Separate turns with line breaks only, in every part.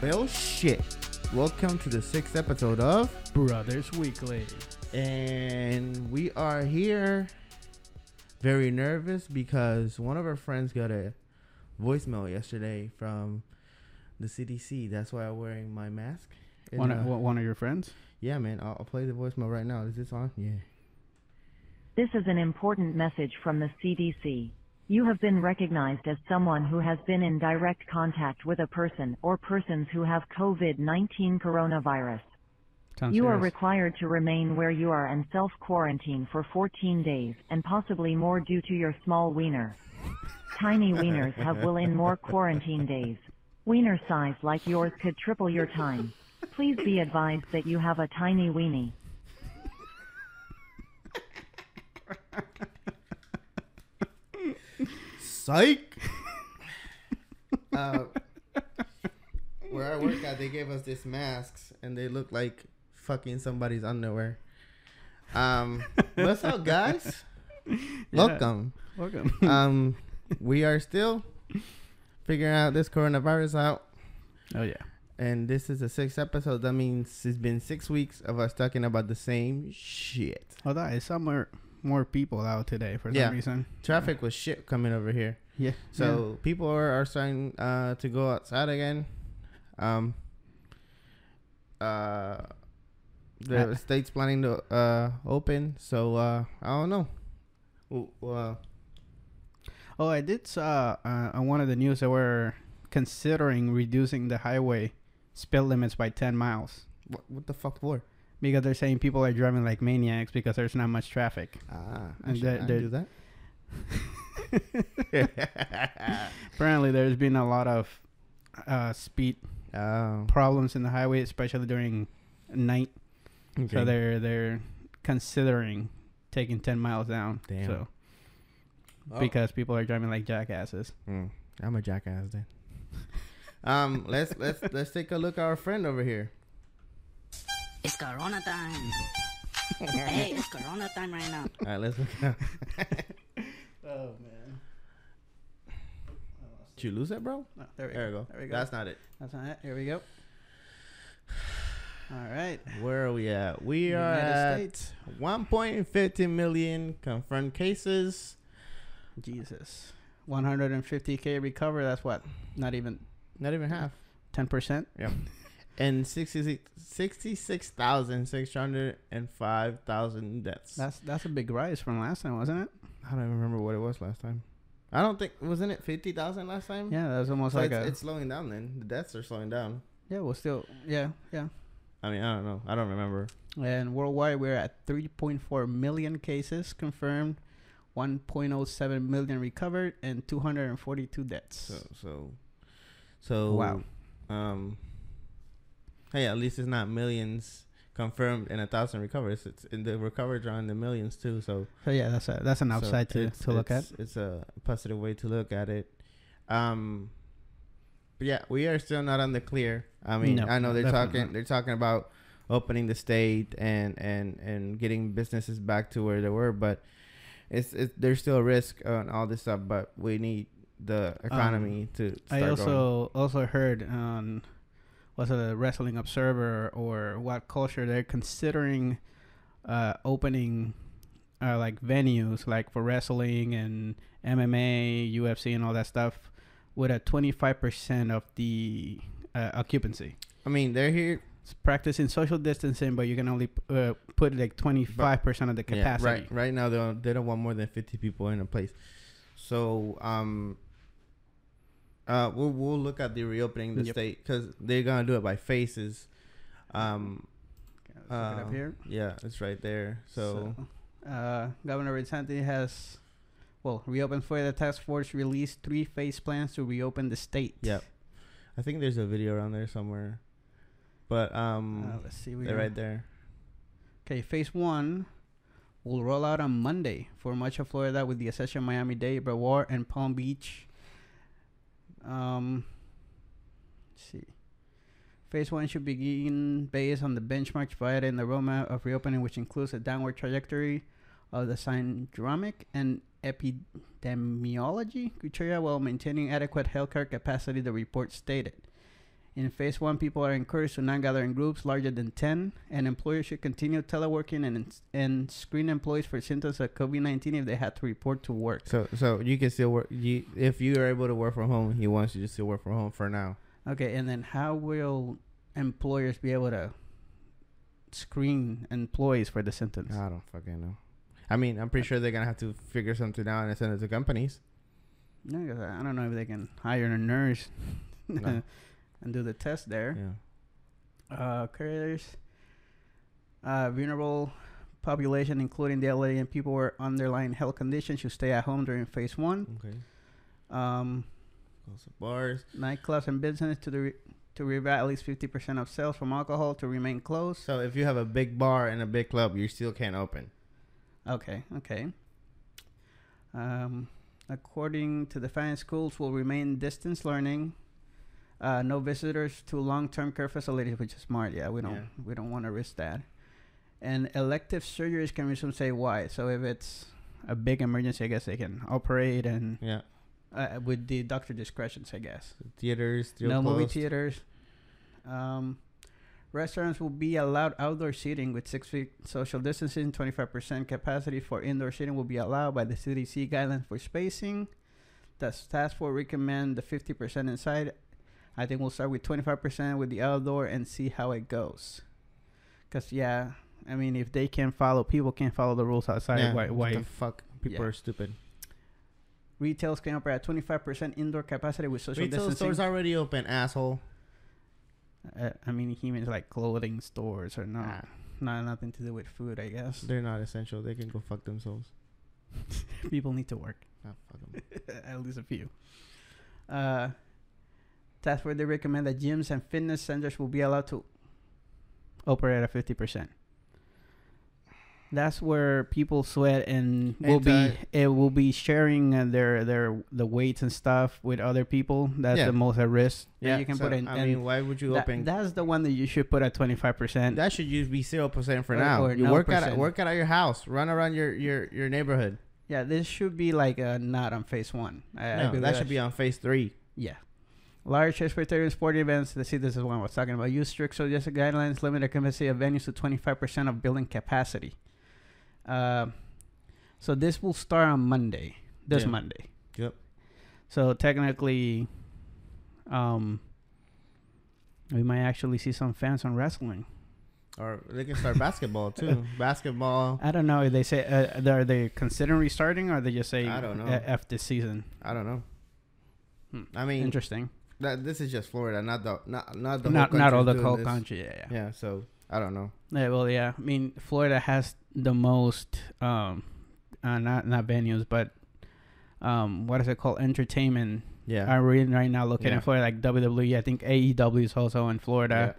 Well, shit. Welcome to the sixth episode of,
Brothers Weekly.
and we are here very nervous because one of our friends got a voicemail yesterday from the CDC. That's why I'm wearing my mask. And,
One,
uh,
of, one of your friends?
yeah, man. I'll, I'll play the voicemail right now. Is this on? Yeah.
This is an important message from the CDC. You have been recognized as someone who has been in direct contact with a person or persons who have COVID-19 coronavirus.
Sounds
You are required to remain where you are and self-quarantine for 14 days and possibly more due to your small wiener. Tiny wieners have will in more quarantine days. Wiener size like yours could triple your time. Please be advised that you have a tiny weenie.
Psych. uh, where I work at, they gave us these masks, and they look like fucking somebody's underwear. Um, what's up, guys? Welcome.
Welcome.
Um, we are still figuring out this coronavirus out,
oh, yeah.
and this is the sixth episode. That means it's been six weeks of us talking about the same shit.
Although I saw more, more people out today for
Yeah.
some reason.
Traffic was shit coming over here.
Yeah.
So people are, are starting uh, to go outside again. Um, uh, the
Uh,
state's planning to uh, open, so uh, I don't know. Well, uh,
Oh, I did saw uh, on one of the news that we're considering reducing the highway speed limits by 10 miles
what, what the fuck for?
because they're saying people are driving like maniacs because there's not much traffic.
Ah, I
And
should
they're-
do that.
Apparently, there's been a lot of uh, speed
Oh,
problems in the highway, especially during night.
okay.
So they're they're considering taking 10 miles down.
Damn.
So
Oh.
because people are driving like jackasses.
Mm, I'm a jackass then. um, let's let's let's take a look at our friend over here.
It's Corona time. hey, it's Corona time right now.
All right, let's look. At
Oh man.
Did you lose it, bro?
No, there we
There
go.
go.
There we go.
That's not it.
That's not it. Here we go. All right.
Where are we at? We are
United
at
States.
1.50 million confirmed cases.
Jesus. 150k recover. That's what? Not even
Not even half.
10%. Yeah.
And 66 66,605,000 deaths.
That's that's a big rise from last time, wasn't it?
I don't even remember what it was last time. I don't think wasn't it 50,000 last time?
Yeah, that was almost
So
like
it's,
a.
it's slowing down then. The deaths are slowing down.
yeah, well, still. Yeah, yeah.
I mean, I don't know. I don't remember.
And worldwide, we're at 3.4 million cases confirmed, 1.07 million recovered, and 242 deaths.
So so so
Wow.
Um Hey, at least it's not millions confirmed and a thousand recovered. It's, in the recovered are in the millions too. So
So yeah, that's a that's an
so
upside to, to look at.
it's- It's a positive way to look at it. Um, but yeah, we are still not on the clear. I mean,
No,
I know they're talking.
not.
They're talking about opening the state and and and getting businesses back to where they were, but it's it's there's still a risk on all this stuff. But we need the economy to. Start
Um, I also
going.
also heard on was it a wrestling observer or WhatCulture they're considering uh, opening uh, like venues like for wrestling and MMA, UFC, and all that stuff with a twenty five percent of the uh, occupancy.
I mean, they're here.
It's practicing social distancing, but you can only uh, put like twenty five percent of the capacity.
Yeah,
capacity.
right. Right now, they don't, they don't want more than fifty people in a place. So, um, uh, we'll we'll look at the reopening the
Yep.
state because they're gonna do it by phases. Um,
Okay, let's it up
um,
here.
yeah, it's right there. So,
So, uh, Governor DeSantis has, well, reopened for the task force released three phase plans to reopen the state.
yeah, I think there's a video around there somewhere, but
Uh,
um,
let's see. We
they're right there.
Okay, phase one will roll out on Monday for much of Florida, with the exception of Miami-Dade, Broward, and Palm Beach. Um, see. Phase one should begin based on the benchmarks provided in the roadmap of reopening, which includes a downward trajectory of the syndromic and epidemiology criteria while maintaining adequate healthcare capacity, the report stated. In phase one, people are encouraged to not gather in groups larger than 10, and employers should continue teleworking and, and screen employees for symptoms of COVID 19 if they had to report to work.
So so you can still work. You if you are able to work from home, he wants you to still work from home for now.
Okay, and then how will employers be able to screen employees for the symptoms?
I don't fucking know. I mean, I'm pretty uh, sure they're gonna have to figure something out and send it to companies.
No, I don't know if they can hire a nurse
No.
and do the test there.
Yeah.
Uh, carriers, uh, vulnerable population, including the elderly and people with underlying health conditions, should stay at home during phase one.
Okay.
Um,
bars.
nightclubs and business to the re- to revert at least fifty percent of sales from alcohol to remain closed.
So if you have a big bar and a big club, you still can't open.
Okay, okay. Um, according to the finance schools will remain distance learning. Uh, no visitors to long-term care facilities, which is smart. Yeah, we don't
Yeah.
we don't want to risk that. And elective surgeries can resume say why. So if it's a big emergency, I guess they can operate and
Yeah.
uh, with the doctor discretions, I guess.
Theaters still
no movie theaters. Um, restaurants will be allowed outdoor seating with six feet social distancing. Twenty five percent capacity for indoor seating will be allowed by the CDC guidelines for spacing. The task force recommend the fifty percent inside. I think we'll start with twenty five percent with the outdoor and see how it goes. Cause yeah, I mean if they can't follow, people can't follow the rules outside.
Yeah,
Why? why
the fuck? People
Yeah.
are stupid.
retails can operate at twenty five percent indoor capacity with social
Retail
distancing?
stores already open, asshole.
Uh, I mean, he means like clothing stores or not.
Ah,
Not nothing to do with food, I guess.
they're not essential. They can go fuck themselves.
People need to work.
Ah, fuck 'em.
At least a few. Uh, that's where they recommend that gyms and fitness centers will be allowed to operate at fifty percent. That's where people sweat and will be it will be sharing uh, their their the weights and stuff with other people. That's
Yeah.
the most at risk
Yeah,
you can
so,
put in.
I mean, why would you
that-
open?
that's the one that you should put at twenty five percent.
That should just be zero percent for
Or-
now.
or
you
no
work out
percent.
work out at your house. Run around your your your neighborhood.
Yeah, this should be like uh, not on phase one. I, I
no, that should be on phase three.
Yeah. Large spectator sporting events. Let's see, this is what I was talking about. Use strict social guidelines, limit the capacity of venues to 25% of building capacity. Uh, so this will start on Monday. This
Yeah.
Monday.
Yep.
So technically, um, we might actually see some fans on wrestling.
Or they can start basketball too. basketball.
I don't know they say uh, are they considering restarting or they just say
I don't know.
F this season.
I don't know.
Hmm.
I mean,
Interesting.
That, this is just Florida, not the not not the
Not not all the whole
this.
country. Yeah, yeah.
Yeah, so I don't know.
Yeah, well, yeah. I mean, Florida has the most, um, uh, not not venues, but um, what is it called? Entertainment.
Yeah.
I'm reading right now, looking
Yeah.
in Florida, like WWE. I think AEW is also in Florida.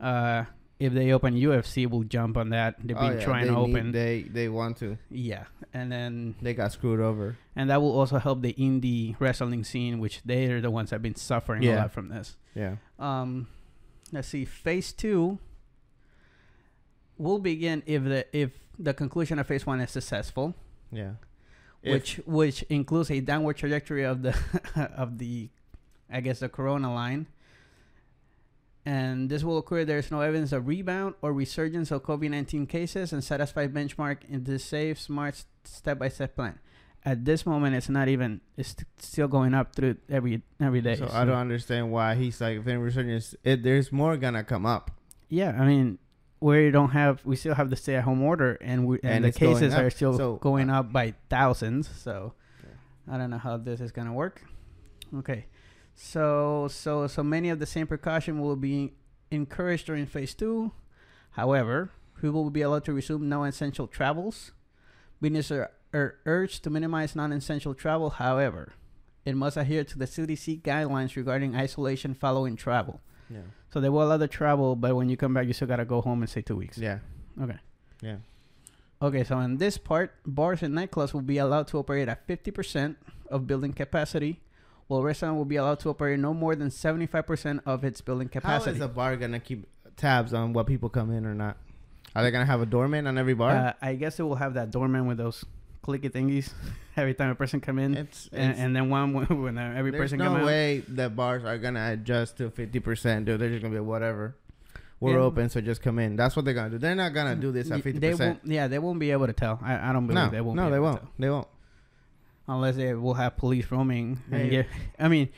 Uh, if they open UFC, we'll jump on that. They've
Oh,
been
yeah,
trying
they
to
need-
open.
they they want to.
yeah, and then
They got screwed over.
and that will also help the indie wrestling scene, which they are the ones that have been suffering a lot from this.
Yeah.
Um, let's see. Phase two will begin if the if the conclusion of phase one is successful,
Yeah. If-
which which includes a downward trajectory of the of the, I guess the corona line. And this will occur. There is no evidence of rebound or resurgence of COVID nineteen cases, and satisfy benchmark in this safe, smart, step by step plan. At this moment, it's not even. It's st- still going up through every every day.
so I don't understand why he's like if any resurgence. It, there's more gonna come up.
Yeah, I mean, we don't have, we still have the stay-at-home order, and we and,
And
the cases are still
So,
going
uh,
up by thousands. So I don't know how this is gonna work. Okay, so so so many of the same precaution will be encouraged during phase two. However, people will be allowed to resume non-essential travels. Businesses are, are urged to minimize non-essential travel. However, it must adhere to the CDC guidelines regarding isolation following travel.
Yeah.
So they will allow the travel, but when you come back, you still gotta go home and stay two weeks.
Yeah.
Okay.
Yeah.
Okay, so in this part, bars and nightclubs will be allowed to operate at 50% of building capacity, Well, restaurant will be allowed to operate no more than 75% of its building capacity.
is a bar gonna keep tabs on what people come in or not? Are they gonna have a doorman on every bar?
Uh, I guess it will have that doorman with those clicky thingies every time a person come in,
it's,
and,
it's
and then one when, uh, every
there's
person
no
come out.
way that bars are gonna adjust to fifty percent, dude. They're just gonna be whatever. We're
Yeah.
open, so just come in. That's what they're gonna do. They're not gonna do this at fifty
They
percent.
won't. Yeah, they won't be able to tell. I, I don't believe
No,
they won't.
no, they
to
won't. They won't.
Unless they will have police roaming.
Hey.
And get, I mean,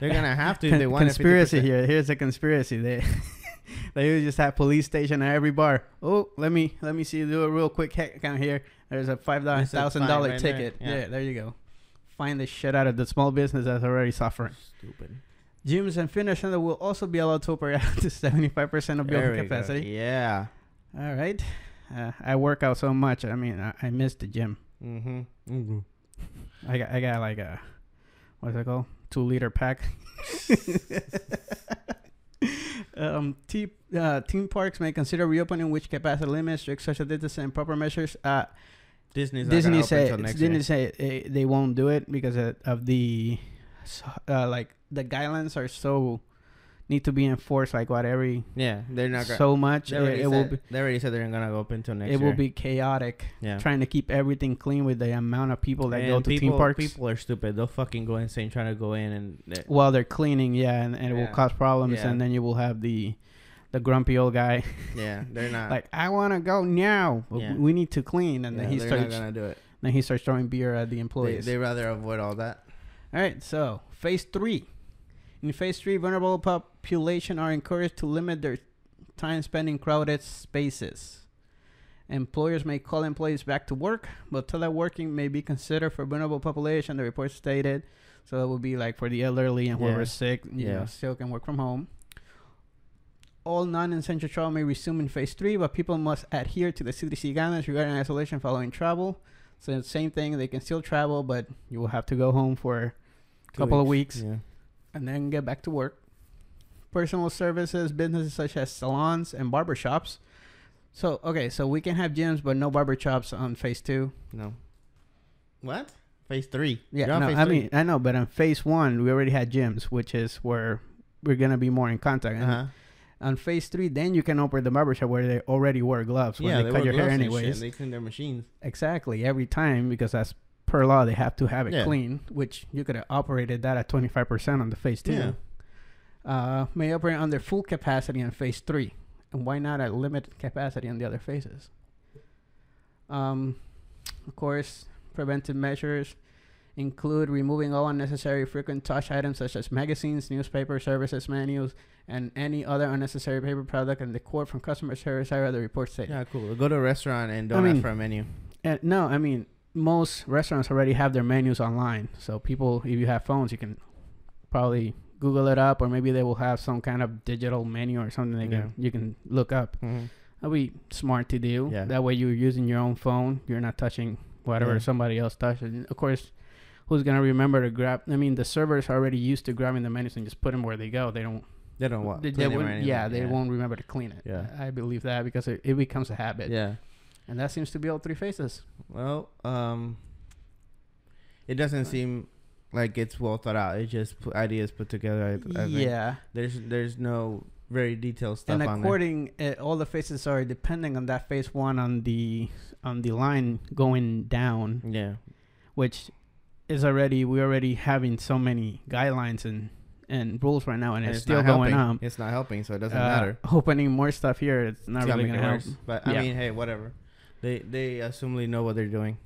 They're gonna have to. if they want it
conspiracy
50%.
here. Here's a conspiracy. They they just have police station at every bar. Oh, let me let me see do a real quick head count here. There's a five
thousand dollar a
thousand
fine
dollar
right there.
ticket.
Yeah.
Yeah. there you go. Find the shit out of the small business that's already suffering.
Stupid.
Gyms and fitness center will also be allowed to operate up to seventy five percent of
There
building
we go.
capacity.
Yeah.
All right. Uh, I work out so much. I mean, I, I miss the gym.
Mm-hmm. mm-hmm.
I got I got like a what's it called? Two liter pack. um, te- uh, theme parks may consider reopening which capacity limits, strict social distancing, and proper measures. Uh,
Disney's
Disney said Disney say they, they won't do it because of, of the uh, like the guidelines are so need to be enforced like what every
Yeah, they're not gonna.
so much
they
it,
already,
it
said,
will be
they already said they're gonna go open until next
it
year.
will be chaotic
Yeah.
trying to keep everything clean with the amount of people that go to
people,
theme parks
People are stupid. They'll fucking go insane trying to go in and. they-
while they're cleaning yeah and, and it will cause problems
Yeah.
and then you will have the the grumpy old guy
Yeah, they're not.
like i want to go now
Yeah.
we need to clean and then he starts
gonna do it.
then he starts throwing beer at the
They
employees
they rather avoid all that.
all right so phase three in phase three vulnerable population are encouraged to limit their time spent in crowded spaces employers may call employees back to work but teleworking may be considered for vulnerable population the report stated so it would be like for the elderly and
Yeah.
whoever's sick you
Yeah.
know still can work from home all non-essential travel may resume in phase three, but people must adhere to the CDC guidelines regarding isolation following travel. So same thing, they can still travel, but you will have to go home for a couple of weeks
Yeah.
And then get back to work. Personal services, businesses such as salons and barbershops. So okay, so we can have gyms, but no barbershops on phase two.
No. What? Phase three.
Yeah, no, I
three.
mean I know, but on phase one we already had gyms, which is where we're gonna be more in contact.
Uh-huh.
on phase three, then you can open the barbershop where they already wear gloves when
Yeah,
they,
they
cut your hair
gloves and shit,
anyways.
They clean their machines.
Exactly, every time because that's per law they have to have it
Yeah.
clean, which you could have operated that at twenty five percent on the phase two.
Yeah.
Uh, may operate under full capacity on phase three, and why not at limited capacity on the other phases? Um, of course, preventive measures include removing all unnecessary frequent touch items such as magazines, newspaper services menus, and any other unnecessary paper product and the decor from customer service area. The report stated.
Yeah, cool. Go to a restaurant and don't
I mean-
ask for a menu.
And no, I mean most restaurants already have their menus online. So people, if you have phones, you can probably Google it up, or maybe they will have some kind of digital menu or something they
Yeah.
can you can look up.
Mhm.
That'd be smart to do.
Yeah.
That way you're using your own phone. You're not touching whatever
Yeah.
somebody else touches. And of course, who's gonna remember to grab? I mean, the servers are already used to grabbing the menus and just put them where they go. They don't.
They don't want.
They, they won't- yeah, they won't remember to clean it.
Yeah.
I believe that because it, it becomes a habit.
Yeah.
And that seems to be all three phases.
Well, um, it doesn't seem like it's well thought out. It's just pu- ideas put together. I, I think.
yeah.
There's there's no very detailed stuff
and according uh, all the phases are depending on that phase one on the on the line going down
Yeah.
which is already we're already having so many guidelines and and rules right now and,
And
it's, still
not
going
helping.
up
It's not helping, so it doesn't
Uh,
matter.
opening more stuff here it's not
It's
really gonna
it
help.
But I
Yeah.
mean, hey, whatever. They they assumably know what they're doing.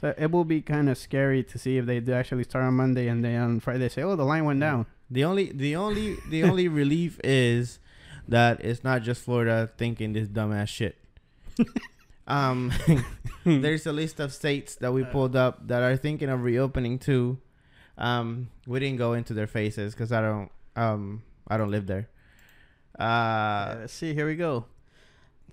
so it will be kind of scary to see if they do actually start on monday and then on friday say oh the line went down
The only the only the only relief is that it's not just Florida thinking this dumbass shit. um, there's a list of states that we pulled up that are thinking of reopening too. Um, we didn't go into their faces because I don't um I don't live there.
Uh,
Uh,
let's see here we go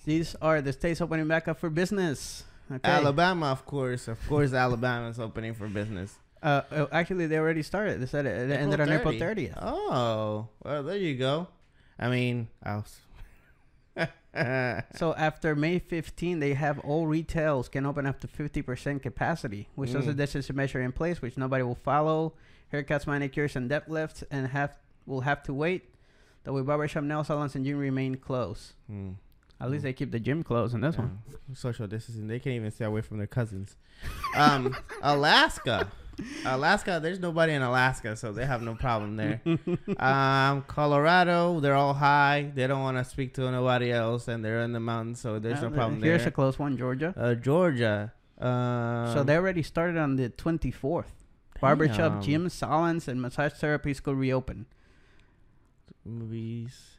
these are the states opening back up for business okay
Alabama, of course, of course, Alabama is opening for business.
Uh, uh, actually, they already started. They said it, it ended on April 30th.
Oh, well, there you go. I mean, I was.
So after May 15, they have all retails can open up to 50% capacity, which is a
Mm.
distance measure in place, which nobody will follow. haircuts, manicures, and depth lifts, and have will have to wait. The way barbershop, nail salons, and gym remain closed.
Hmm.
At least they keep the gym closed in this one.
Social distancing. They can't even stay away from their cousins. Um, Alaska. Alaska, there's nobody in Alaska, so they have no problem there. um, Colorado, they're all high. They don't want to speak to nobody else, and they're in the mountains, so there's
Uh,
no problem
Here's
there.
Here's a close one, Georgia.
uh, Georgia. Um,
so they already started on the 24th. Barbershop, gyms, salons, and massage therapies could reopen.
movies.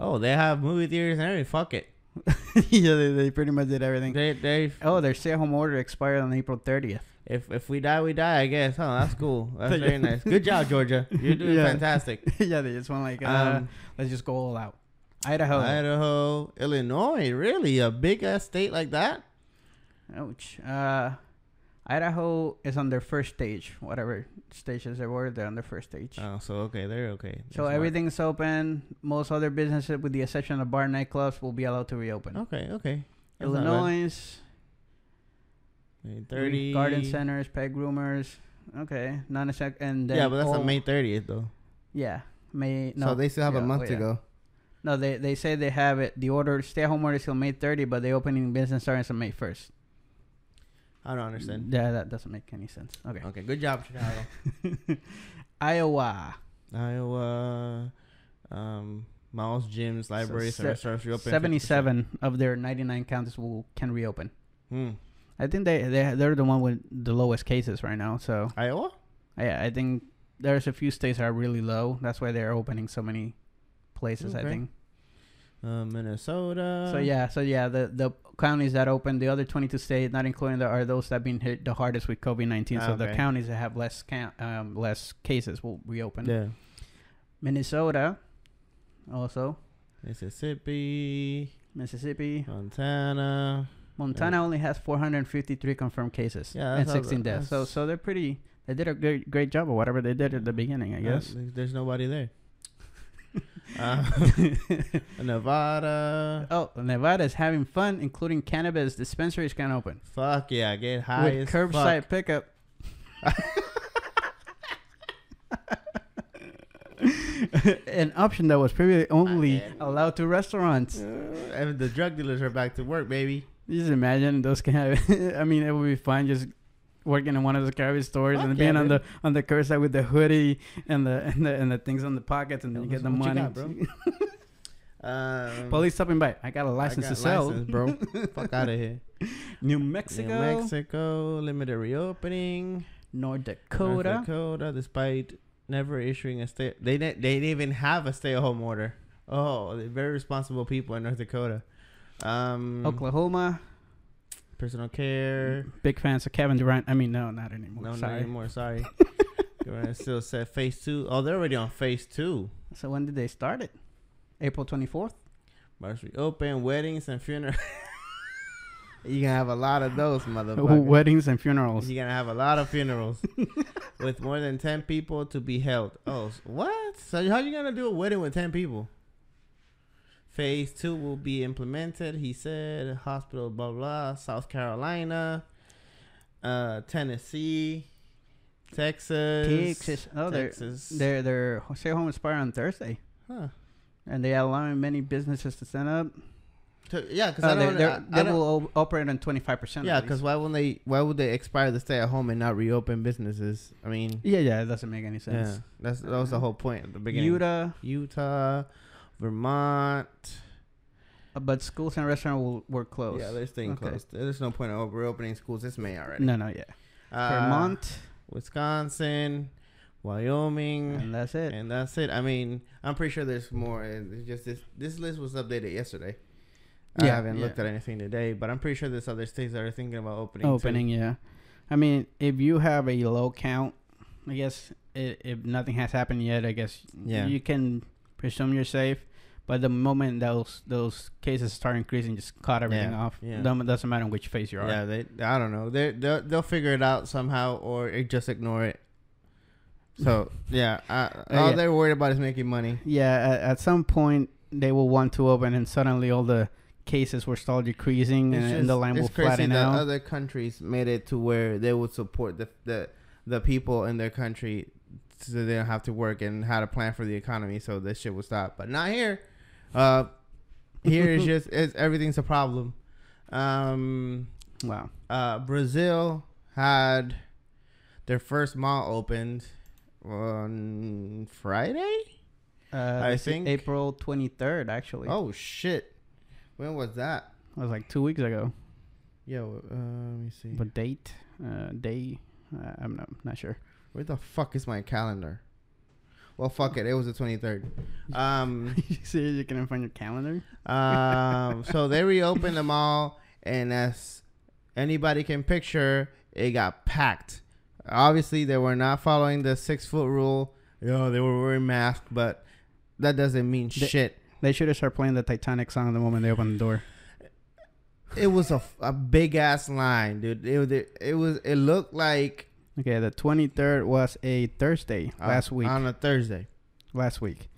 Oh, they have movie theaters and everything. Fuck it.
yeah, they, they pretty much did everything.
They they
Oh, their stay-at-home order expired on April 30th.
if if we die, we die. I guess. Oh, that's cool. That's very nice. Good job, Georgia. You're doing
Yeah.
fantastic.
yeah, they just went like, uh,
Um,
let's just go all out. Idaho.
Idaho, Illinois, really a big ass state like that?
Ouch. Uh, Idaho is on their first stage. Whatever stages they were, they're on their first stage.
Oh, so okay, they're okay.
so
That's
everything's open. Most other businesses, with the exception of bar nightclubs, will be allowed to reopen.
Okay, okay. That's.
Illinois,
May thirty
garden centers, pet groomers. Okay, non and then
Yeah, but that's
all-
on May thirtieth though.
Yeah, May. No,
so they still have
yeah,
a month
oh,
to
yeah.
go.
No, they they say they have it. The order stay at home order is till May 30, but the opening business starts on May 1st.
I don't understand.
Yeah, that doesn't make any sense. Okay.
Okay, good job, Chicago.
Iowa.
Iowa, um, malls, gyms, libraries,
se-
and restaurants reopen. 50%.
77 of their 99 counties will can reopen.
Hmm.
I think they they they're the one with the lowest cases right now. So
Iowa.
yeah, I think there's a few states that are really low. That's why they're opening so many places. I think.
Uh, Minnesota.
So yeah, so yeah, the the counties that open, the other 22 states, not including the are those that have been hit the hardest with COVID 19. So the counties that have less count, um, less cases will reopen.
Yeah.
Minnesota, also
Mississippi,
Mississippi,
Montana.
Montana only has 453 confirmed cases
Yeah,
and
that's how
16 deaths. So so they're pretty. They did a great great job or whatever they did at the beginning, I
Uh,
guess.
there's- there's nobody there. Uh, Nevada.
oh, Nevada is having fun, including cannabis dispensaries can open
Fuck yeah, get high
with curbside
fuck.
pickup. An option that was previously only allowed to restaurants.
Uh, and the drug dealers are back to work, baby.
Just imagine those can have. I mean, it would be fun just working in one of those cannabis stores
Fuck
and
yeah,
being on the on the curbside with the hoodie and the and the and the things on the pockets, and then you get the money.
got, bro? Um,
Police stopping by. I got a license
got
to sell.
license, bro. Fuck out of here.
New Mexico,
New Mexico, limited reopening.
North Dakota.
North
Dakota.
Despite never issuing a stay, they didn't. They didn't even have a stay-at-home order. Oh, they're very responsible people in North Dakota. Um,
Oklahoma.
Personal care.
Big fans of Kevin Durant. I mean, no, not anymore.
No, not anymore. Sorry. Durant still said phase two. Oh, they're already on phase two.
So when did they start it? April twenty fourth.
Bars reopen, weddings and funerals. You're gonna have a lot of those, motherfucker.
Weddings and funerals.
You're gonna have a lot of funerals with more than ten people to be held. Oh, what? So how you gonna do a wedding with ten people? Phase two will be implemented. He said hospital, blah blah. South Carolina, uh, Tennessee, Texas,
Texas. Oh,
Texas.
they're they're stay home expire on Thursday,
Huh.
and they are allowing many businesses to set up.
To- yeah, because
Uh,
I
they
don't.
they're-
I,
they will operate on twenty five percent.
yeah, because why wouldn't they? Why would they expire the stay at home and not reopen businesses? I mean,
yeah, yeah, it doesn't make any sense.
yeah, that's that was the whole point at the beginning.
Utah,
Utah, Vermont.
uh, but schools and restaurants will work closed.
Yeah, they're staying
Okay.
closed. There's no point of reopening schools. It's May already.
No, no, yeah.
Uh,
Vermont,
Wisconsin, Wyoming,
and that's it.
and that's it. I mean, I'm pretty sure there's more. It's just this. This list was updated yesterday.
Yeah, I
haven't
yeah.
looked at anything today, but I'm pretty sure there's other states that are thinking about opening. too.
Opening, yeah. I mean, if you have a low count, I guess i if nothing has happened yet, I guess
Yeah.
you can presume you're safe. But the moment those those cases start increasing, just cut everything
Yeah,
off.
yeah.
Don't- doesn't matter which phase you are.
Yeah, they. I don't know. They they'll, they'll figure it out somehow, or just ignore it. So yeah, I, uh, all
yeah.
they're worried about is making money.
Yeah, at, at some point they will want to open, and suddenly all the cases will start decreasing, and,
It's
and the
just-
line will flatten out.
Other countries made it to where they would support the the the people in their country so they don't have to work and had a plan for the economy, so this shit will stop. But not here. Uh, here is just it's everything's a problem. Um,
Wow.
uh, Brazil had their first mall opened on Friday.
Uh,
I think-
April 23rd, actually.
Oh shit! When was that?
It was like two weeks ago.
Yeah, uh, let me see.
But date, uh, day, uh, I'm not, not sure.
Where the fuck is my calendar? Well, fuck it. It was the twenty third. Um,
you see, you can find your calendar.
um. So they reopened the mall, and as anybody can picture, it got packed. Obviously, they were not following the six foot rule. Yo, they were wearing masks, but that doesn't mean
They-
shit.
They should have started playing the Titanic song the moment they opened the door.
It was a, a big ass line, dude. It was it was it looked like
Okay, the 23rd was a Thursday
uh,
last week.
on a Thursday.
last week.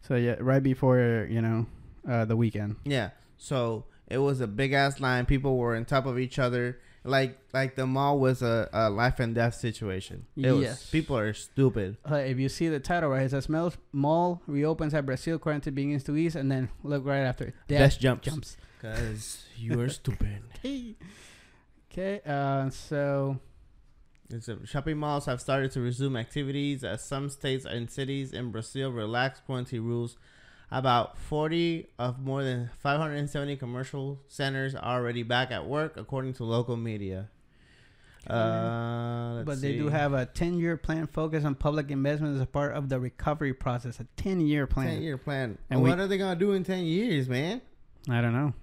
So yeah, right before you know uh, the weekend.
Yeah. So it was a big ass line. People were on top of each other. Like like the mall was a, a life and death situation. It was
Yes.
people are stupid.
Uh, if you see the title right, it says "Mall- mall reopens at Brazil, quarantine begins to ease, and then look right after it.
Death jumps.
jumps.
Cause you are stupid.
okay, uh, so
a, shopping malls have started to resume activities as some states and cities in Brazil relax quarantine rules. About 40 of more than 570 commercial centers are already back at work, according to local media. Uh, let's
but they do have a 10 year plan focused on public investment as a part of the recovery process. A 10 year plan.
10 year plan.
And
And
we-
what are they gonna do in 10 years, man?
I don't know.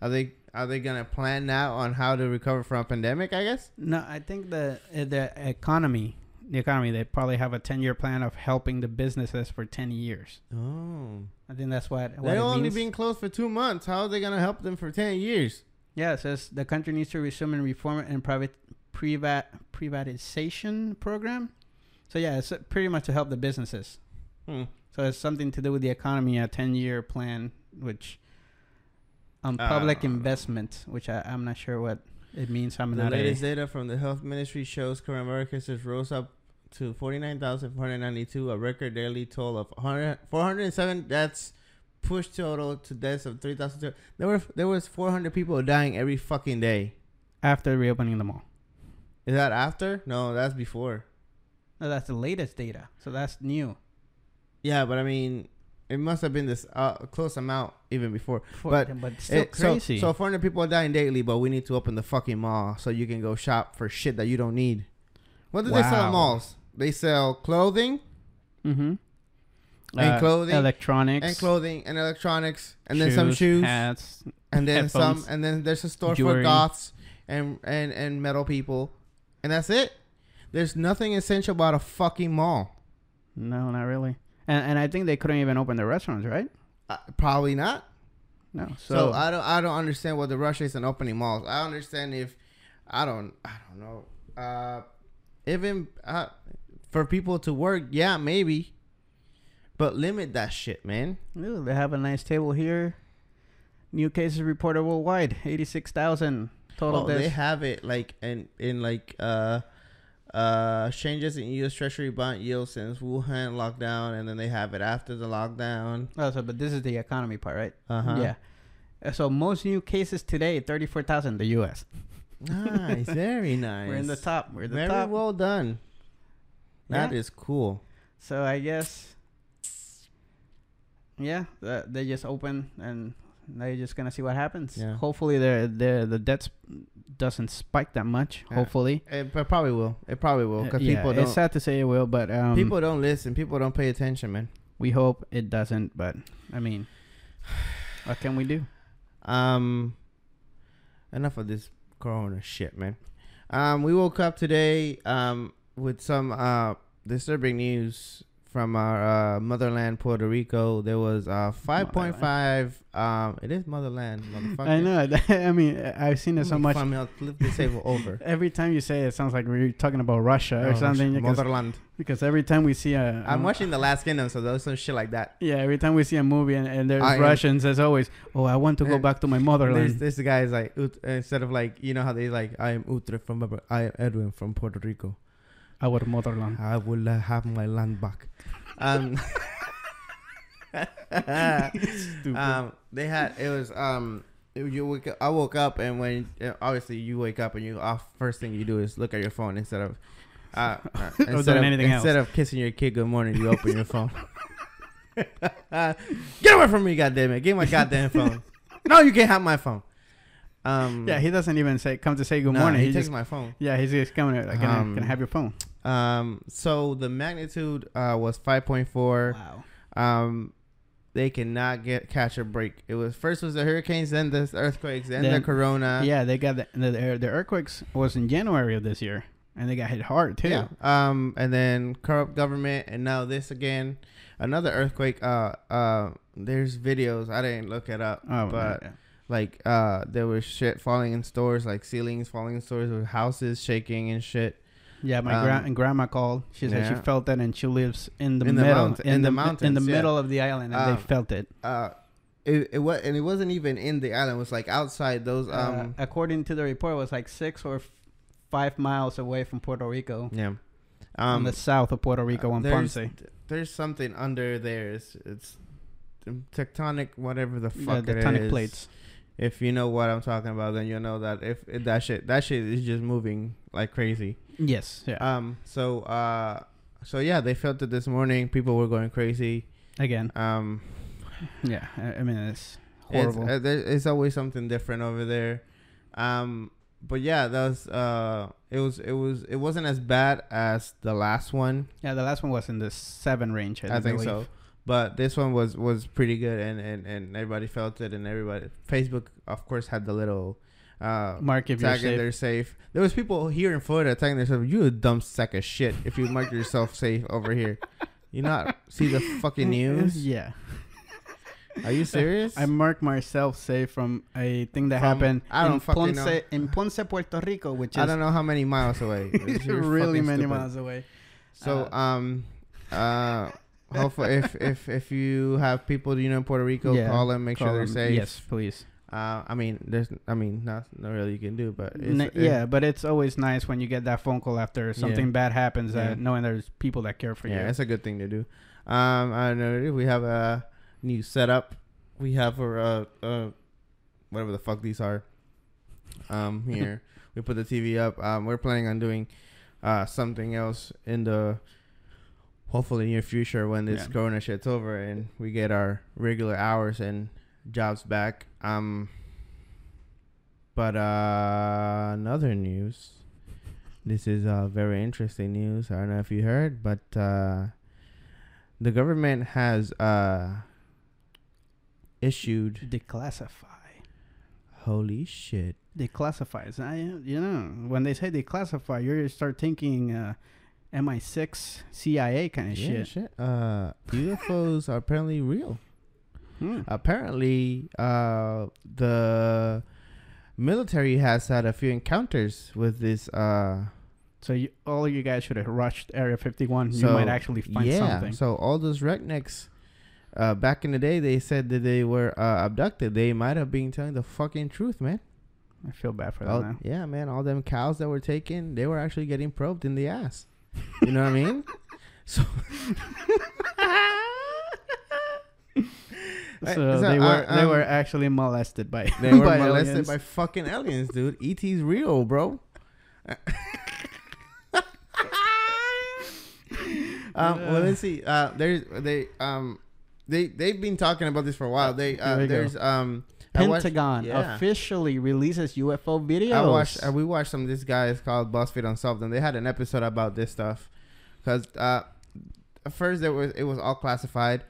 Are they are they gonna plan now on how to recover from a pandemic? I guess.
No, I think the uh, the economy, the economy, they probably have a 10 year plan of helping the businesses for 10 years.
Oh,
I think that's what, what
they're only
means.
being closed for two months. How are they gonna help them for 10 years?
Yeah, it says the country needs to resume and reform and private privat privatization program. So yeah, it's uh, pretty much to help the businesses.
Hmm.
So it's something to do with the economy, a ten year plan, which on
Uh,
public investment, which I, I'm not sure what it means. I'm
the
not
latest
a,
data from the health ministry shows current America cases rose up to 49,492, a record daily toll of 100, 407 deaths, push total to deaths of 3,000. There were there was 400 people dying every fucking day.
after reopening the mall.
Is that after? No, that's before.
No, that's the latest data. So that's new.
Yeah, but I mean, it must have been this uh, close amount even before.
For-
But
but still
It- so-
crazy.
So, 400 people are dying daily, but we need to open the fucking mall so you can go shop for shit that you don't need. What do they sell at malls? They sell clothing
mm-hmm.
and clothing
electronics,
and clothing and electronics, and then some shoes,
hats.
and then some, and then there's a store
jewelry.
for goths and and and metal people, and that's it. There's nothing essential about a fucking mall.
No, not really. And and I think they couldn't even open the restaurants, right?
Uh, probably not.
No.
So,
So,
I don't I don't understand what the rush is in opening malls. I understand if I don't I don't know. Uh even uh, for people to work, yeah, maybe. But limit that shit, man.
Ooh, they have a nice table here. New cases reported worldwide, eighty-six thousand total
Oh, they have it like in in like uh uh changes in US Treasury bond yield since Wuhan lockdown and then they have it after the lockdown.
oh, so but this is the economy part, right?
Uh-huh.
Yeah. Uh, So most new cases today, thirty-four thousand, the U.S.
Nice, very nice.
We're in the top. We're the
Very
top.
well done. That is
Yeah.
cool.
So I guess, yeah, they just open and they're just gonna see what happens.
Yeah.
Hopefully, the the the debts doesn't spike that much.
Yeah.
Hopefully,
It, it probably will. It probably will because
Uh, yeah,
people don't.
it's sad to say it will, but um,
people don't listen. People don't pay attention, man.
we hope it doesn't. But I mean, what can we do?
Um, enough of this corona shit, man. Um, we woke up today um with some uh disturbing news from our uh, motherland, Puerto Rico. There was uh 5.5. Um, it is motherland, motherfucker.
I know. I mean, I've seen it so much.
I'll flip the table over.
Every time you say it, it sounds like we're talking about Russia or
Oh,
something. Because,
Motherland.
because every time we see a,
I'm
um,
watching The Last Kingdom, so there's some shit like that.
Yeah, every time we see a movie and, and there's
I
Russians, as always, oh, I want to go
Uh,
back to my motherland.
this guy is like instead of like you know how they like I am Uhtred from I am Edwin from Puerto Rico.
Our motherland.
I will uh, have my land back. Um, um, they had it was um. You wake up, I woke up and when uh, obviously you wake up and you off first thing you do is look at your phone instead of uh, uh, instead of
anything else.
instead of kissing your kid good morning you open your phone. Get away from me, goddamn it! Give me my goddamn phone. No, you can't have my phone. Um,
Yeah, he doesn't even say come to say good
nah,
morning.
He,
He,
takes
just
my phone.
yeah, he's just coming. Like, can, I, can I
Um,
have your phone?
Um, so the magnitude uh, was five point four.
Wow.
Um, they cannot get catch a break. It was first was the hurricanes, then the earthquakes, then, the corona.
yeah, they got the, the the earthquakes was in January of this year, and they got hit hard too.
Yeah. Um, and then corrupt government, and now this again, another earthquake. Uh, uh, there's videos. I didn't look it up,
Oh,
but
yeah.
Like, uh, there was shit falling in stores, like ceilings falling in stores, with houses shaking and shit.
Yeah, my
Um,
and grandma called. She said she felt it, and she lives in the
In the
middle,
mount- in the mountains.
in the
yeah.
middle of the island, and
Um,
they felt it.
Uh, it, it was, and it wasn't even in the island. It was like outside those.
uh,
Um,
according to the report, it was like six or f- five miles away from Puerto Rico,
yeah. Um,
the south of Puerto Rico, on
there's,
Ponce.
there's something under there. It's, it's tectonic, whatever the fuck
the
it
tonic plates.
If you know what I'm talking about, then you'll know that if, if that shit that shit is just moving like crazy.
Yes, yeah.
Um. So uh. So yeah, they felt it this morning. People were going crazy.
Again,
Um.
yeah. I, I mean, it's
It's,
horrible.
uh, it's always something different over there. Um. But yeah, that was uh. It was it was it wasn't as bad as the last one.
yeah, the last one was in the seven range. I,
I think
believe.
so. But this one was was pretty good, and, and, and everybody felt it, and everybody. Facebook, of course, had the little uh,
Mark if you're
tagging
safe.
they're safe. There was people here in Florida tagging themselves. You a dumb sack of shit if you mark yourself safe over here. You not see the fucking news?
Yeah,
Are you serious?
I marked myself safe from a thing that
From-
happened
I don't
in
fucking
Ponce,
know.
in Ponce, Puerto Rico, which
I
is
don't know how many miles away.
Really many
stupid.
miles away.
So
Uh,
um uh hopefully if if if you have people you know in Puerto Rico,
Yeah,
call them, make
Call
sure they're
them.
safe.
Yes, please.
Uh, I mean, there's, I mean, not, not really you can do, but it's,
N-
it-
yeah, but it's always nice when you get that phone call after something bad happens,
Yeah.
that knowing there's people that care for you.
yeah, it's a good thing to do. Um, I don't know we have a new setup. We have for uh, uh, whatever the fuck these are. Um, here we put the TV up. Um, we're planning on doing uh something else in the hopefully near future when this
Yeah.
corona shit's over and we get our regular hours and jobs back. Um, but uh, another news. This is uh very interesting news. I don't know if you heard, but uh, the government has uh issued.
Declassify.
Holy shit!
Declassifies. I, you know, when they say declassify, you start thinking uh, MI6, CIA kind of
Yeah,
shit.
shit. Uh, UFOs are apparently real.
Hmm.
Apparently, uh, the military has had a few encounters with this. Uh,
So you, all of you guys should have rushed Area 51. you might actually find
yeah,
something.
so all those rednecks, uh, back in the day, they said that they were uh, abducted. They might have been telling the fucking truth, man.
I feel bad for them
All, yeah, man. All them cows that were taken, they were actually getting probed in the ass. You know what I mean? So.
So
Uh,
they
uh,
were they
um,
were actually molested by
They were
by
molested
aliens.
by fucking aliens, dude. ET's real, bro. um, well, let's see. Uh, there's they um they they've been talking about this for a while. They uh,
Here we go.
there's um I watched-
Pentagon
yeah.
officially releases UFO videos.
I watched. Uh, we watched some of this guy. It's called BuzzFeed Unsolved, and they had an episode about this stuff. Cause uh, at first it was it was all classified.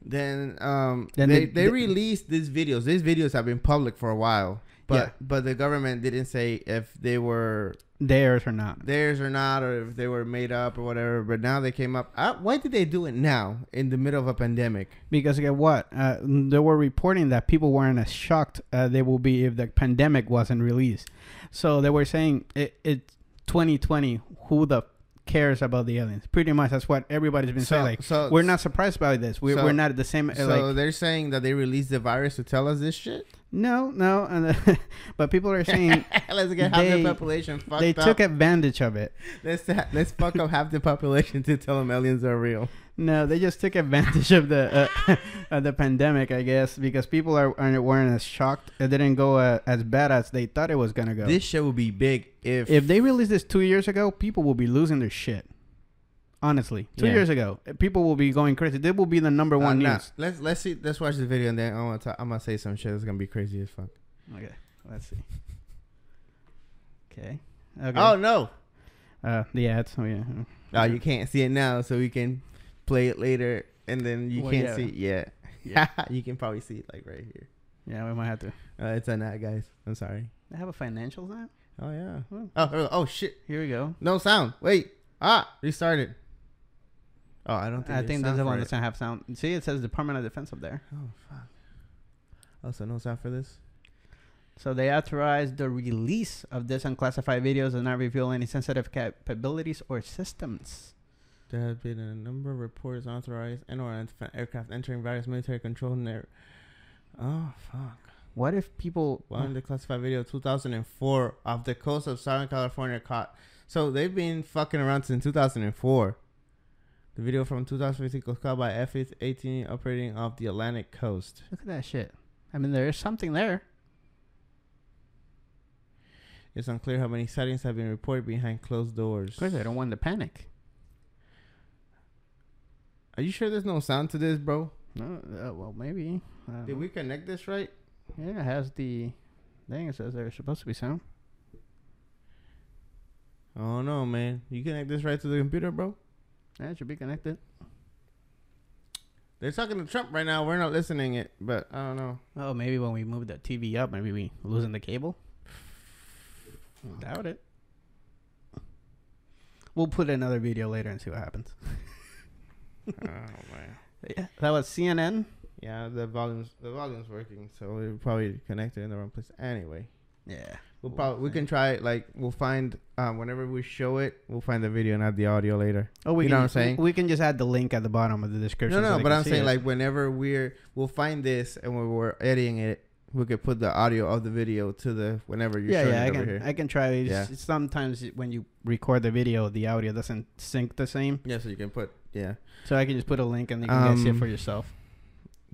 Then um
Then
they
they-
they
they-
released these videos. These videos have been public for a while, but
Yeah.
but the government didn't say if they were
theirs or not.
theirs or not, or if they were made up or whatever. But now they came up. Uh, why did they do it now in the middle of a pandemic?
Because get what? Uh, they were reporting that people weren't as shocked uh, they will be if the pandemic wasn't released. So they were saying it, it's 2020. Who the cares about the aliens? Pretty much that's what everybody's been
So-
saying. Like
so-
we're not surprised by this. We're,
so-
we're not the same.
So
like
they're saying that they released the virus to tell us this shit.
No, no, and but people are saying
let's get half
They-
the population fucked
they
up.
took advantage of it.
let's let's fuck up half the population to tell them aliens are real.
No, they just took advantage of the uh, of the pandemic, I guess, because people are aren't weren't as shocked. It didn't go uh, as bad as they thought it was gonna go.
This show would be big if
if they released this two years ago, people will be losing their shit. Honestly, two
Yeah.
years ago, uh, people will be going crazy. This will be the number
Uh,
one
nah,
news.
let's let's see. Let's watch the video and then I want to. I'm gonna say some shit. that's gonna be crazy as fuck.
Okay, let's see. Okay. Okay.
Oh no!
uh, the ads. Oh yeah.
Oh, you can't see it now, so we can play it later, and then you
Well,
can't
yeah.
see it yet.
Yeah.
you can probably see it like right here.
Yeah, we might have to.
Uh, it's an ad, guys. I'm sorry.
They have a financials app.
Oh yeah.
Oh.
Oh oh, oh shit!
Here we go.
No sound. Wait. Ah, restarted. Oh, I don't think.
I think that's the one doesn't have sound. See, it says Department of Defense up there.
Oh fuck. Oh, so no sound for this.
So they authorized the release of this unclassified videos and not reveal any sensitive capabilities or systems.
There have been a number of reports authorized and or unf- aircraft entering various military control net. Oh fuck.
What if people?
One declassified video 2004 off the coast of Southern California caught. So they've been fucking around since 2004. The video from 2015 was caught by F-18 operating off the Atlantic coast.
Look at that shit. I mean, there is something there.
It's unclear how many sightings have been reported behind closed doors.
Of course, I don't want to panic.
Are you sure there's no sound to this, bro?
No, uh, well, maybe.
Did we connect this right?
Yeah, it has the thing. It says there's supposed to be sound.
Oh no, man. You connect this right to the computer, bro?
Yeah, it should be connected.
They're talking to Trump right now. We're not listening it, but I don't know.
Oh, maybe when we move the TV up, maybe we losing the cable. Doubt it. We'll put another video later and see what happens.
oh man.
Yeah, that was CNN.
Yeah, the volume's the volume's working, so we probably connected in the wrong place. Anyway,
Yeah.
We'll probably we can try it. Like we'll find um whenever we show it, we'll find the video and add the audio later.
Oh, we
You
can,
know what I'm saying?
We can just add the link at the bottom of the description.
No, no,
they
but I'm saying
it.
like whenever we're we'll find this and when we're editing it, we could put the audio of the video to the whenever you're
yeah,
showing
yeah, I
it over
can,
here.
I can try. It's-
Yeah.
Sometimes when you record the video, the audio doesn't sync the same,
yeah, so you can put yeah.
so I can just put a link and you can guys see it
Um,
for yourself.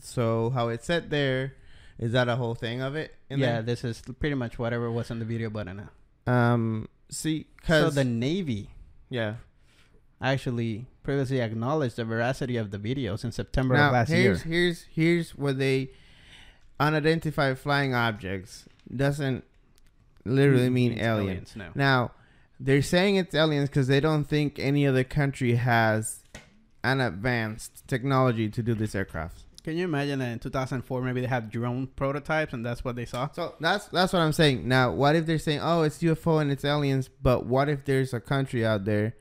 So how it's set there, is that a whole thing of it?
Yeah,
there?
this is pretty much whatever was in the video button now.
Um. See,
So the Navy
yeah.
actually previously acknowledged the veracity of the videos in September
now
of last year.
here's here's here's where they unidentified flying objects doesn't literally mean
aliens.
alien.
No.
Now they're saying it's aliens because they don't think any other country has an advanced technology to do this aircraft.
Can you imagine that in 2004 maybe they had drone prototypes and that's what they saw?
So that's that's what I'm saying. Now, what if they're saying, "Oh, it's UFO and it's aliens," but what if there's a country out there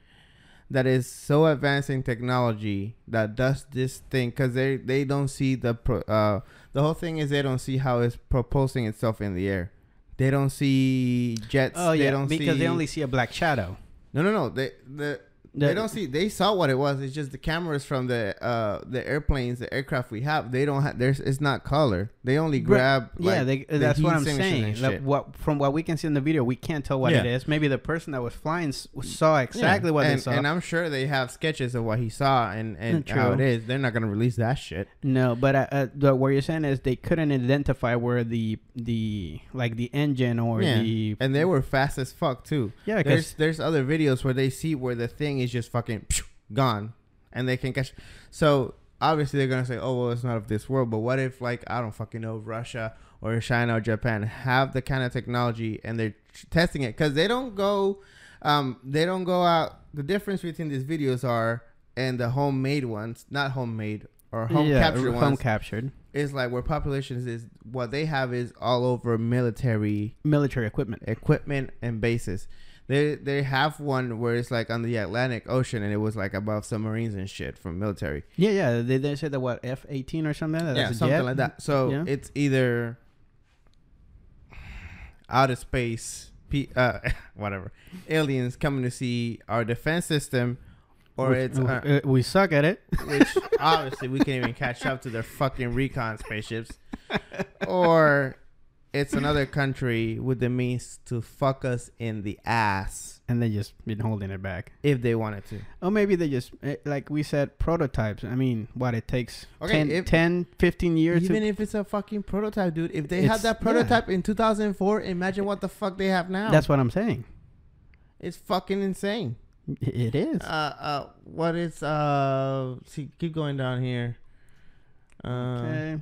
that is so advanced in technology that does this thing because they they don't see the pro, uh the whole thing is they don't see how it's proposing itself in the air. They don't see jets.
Oh yeah, they
don't
because
see,
they only see a black shadow.
no no no they the. They don't see. They saw what it was. It's just the cameras from the uh the airplanes, the aircraft we have. They don't have. There's. It's not color. They only grab.
yeah,
like,
they,
the
that's what I'm saying.
shit.
what from what we can see in the video, we can't tell what it
Yeah.
is. Maybe the person that was flying saw exactly what
and,
they saw.
And I'm sure they have sketches of what he saw and, and
True.
how it is. They're not gonna release that shit.
no, but uh, uh, the, what you're saying is they couldn't identify where the the like the engine or
Yeah.
the
And they were fast as fuck too.
yeah
There's there's other videos where they see where the thing is just fucking gone, and they can catch. So obviously they're gonna say, oh well, it's not of this world. But what if like I don't fucking know Russia or China or Japan have the kind of technology and they're testing it because they don't go, um, they don't go out. The difference between these videos are and the homemade ones, not homemade or home
yeah,
captured
home
ones.
captured
is like where populations is what they have is all over military
military equipment.
equipment and bases. They they have one where it's like on the Atlantic Ocean and it was like above submarines and shit from military.
Yeah, yeah. They, they said that what F eighteen or something. That's
yeah, something
jet?
like that. So
Yeah.
it's either outer space, uh, whatever, aliens coming to see our defense system, or
We-
it's uh,
uh, we suck at it.
which obviously we can't even catch up to their fucking recon spaceships, or it's another country with the means to fuck us in the ass
and they just been holding it back.
if they wanted to.
Or maybe they just, eh, like we said, prototypes. I mean, what it takes
Okay,
10,
if-
10 15 years
Even if it's a fucking prototype, dude. If they had that
yeah.
prototype in 2004, imagine what the fuck they have now.
That's what I'm saying.
it's fucking insane.
It is.
Uh, uh, what is uh? See, keep going down here. Uh,
okay.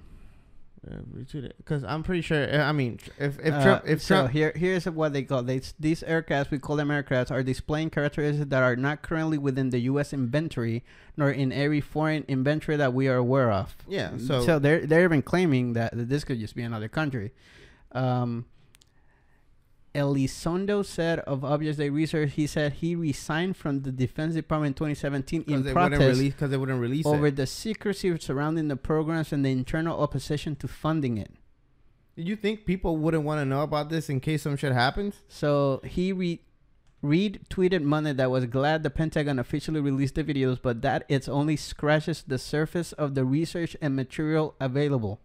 Because I'm pretty sure. uh, I mean, if if
Uh,
Trump, if
so
Trump,
here here's what they call they, these aircrafts we call them aircrafts are displaying characteristics that are not currently within the U.S. inventory nor in every foreign inventory that we are aware of.
yeah. So,
So, they're they're even claiming that, that this could just be another country. Um, Elizondo said of Objects Day Research, he said he resigned from the Defense Department in 2017 in
they
protest
because they wouldn't release
over
it.
the secrecy surrounding the programs and the internal opposition to funding it.
You think people wouldn't want to know about this in case some shit happens?
So he re- Reid tweeted Monday that was glad the Pentagon officially released the videos, but that it only scratches the surface of the research and material available.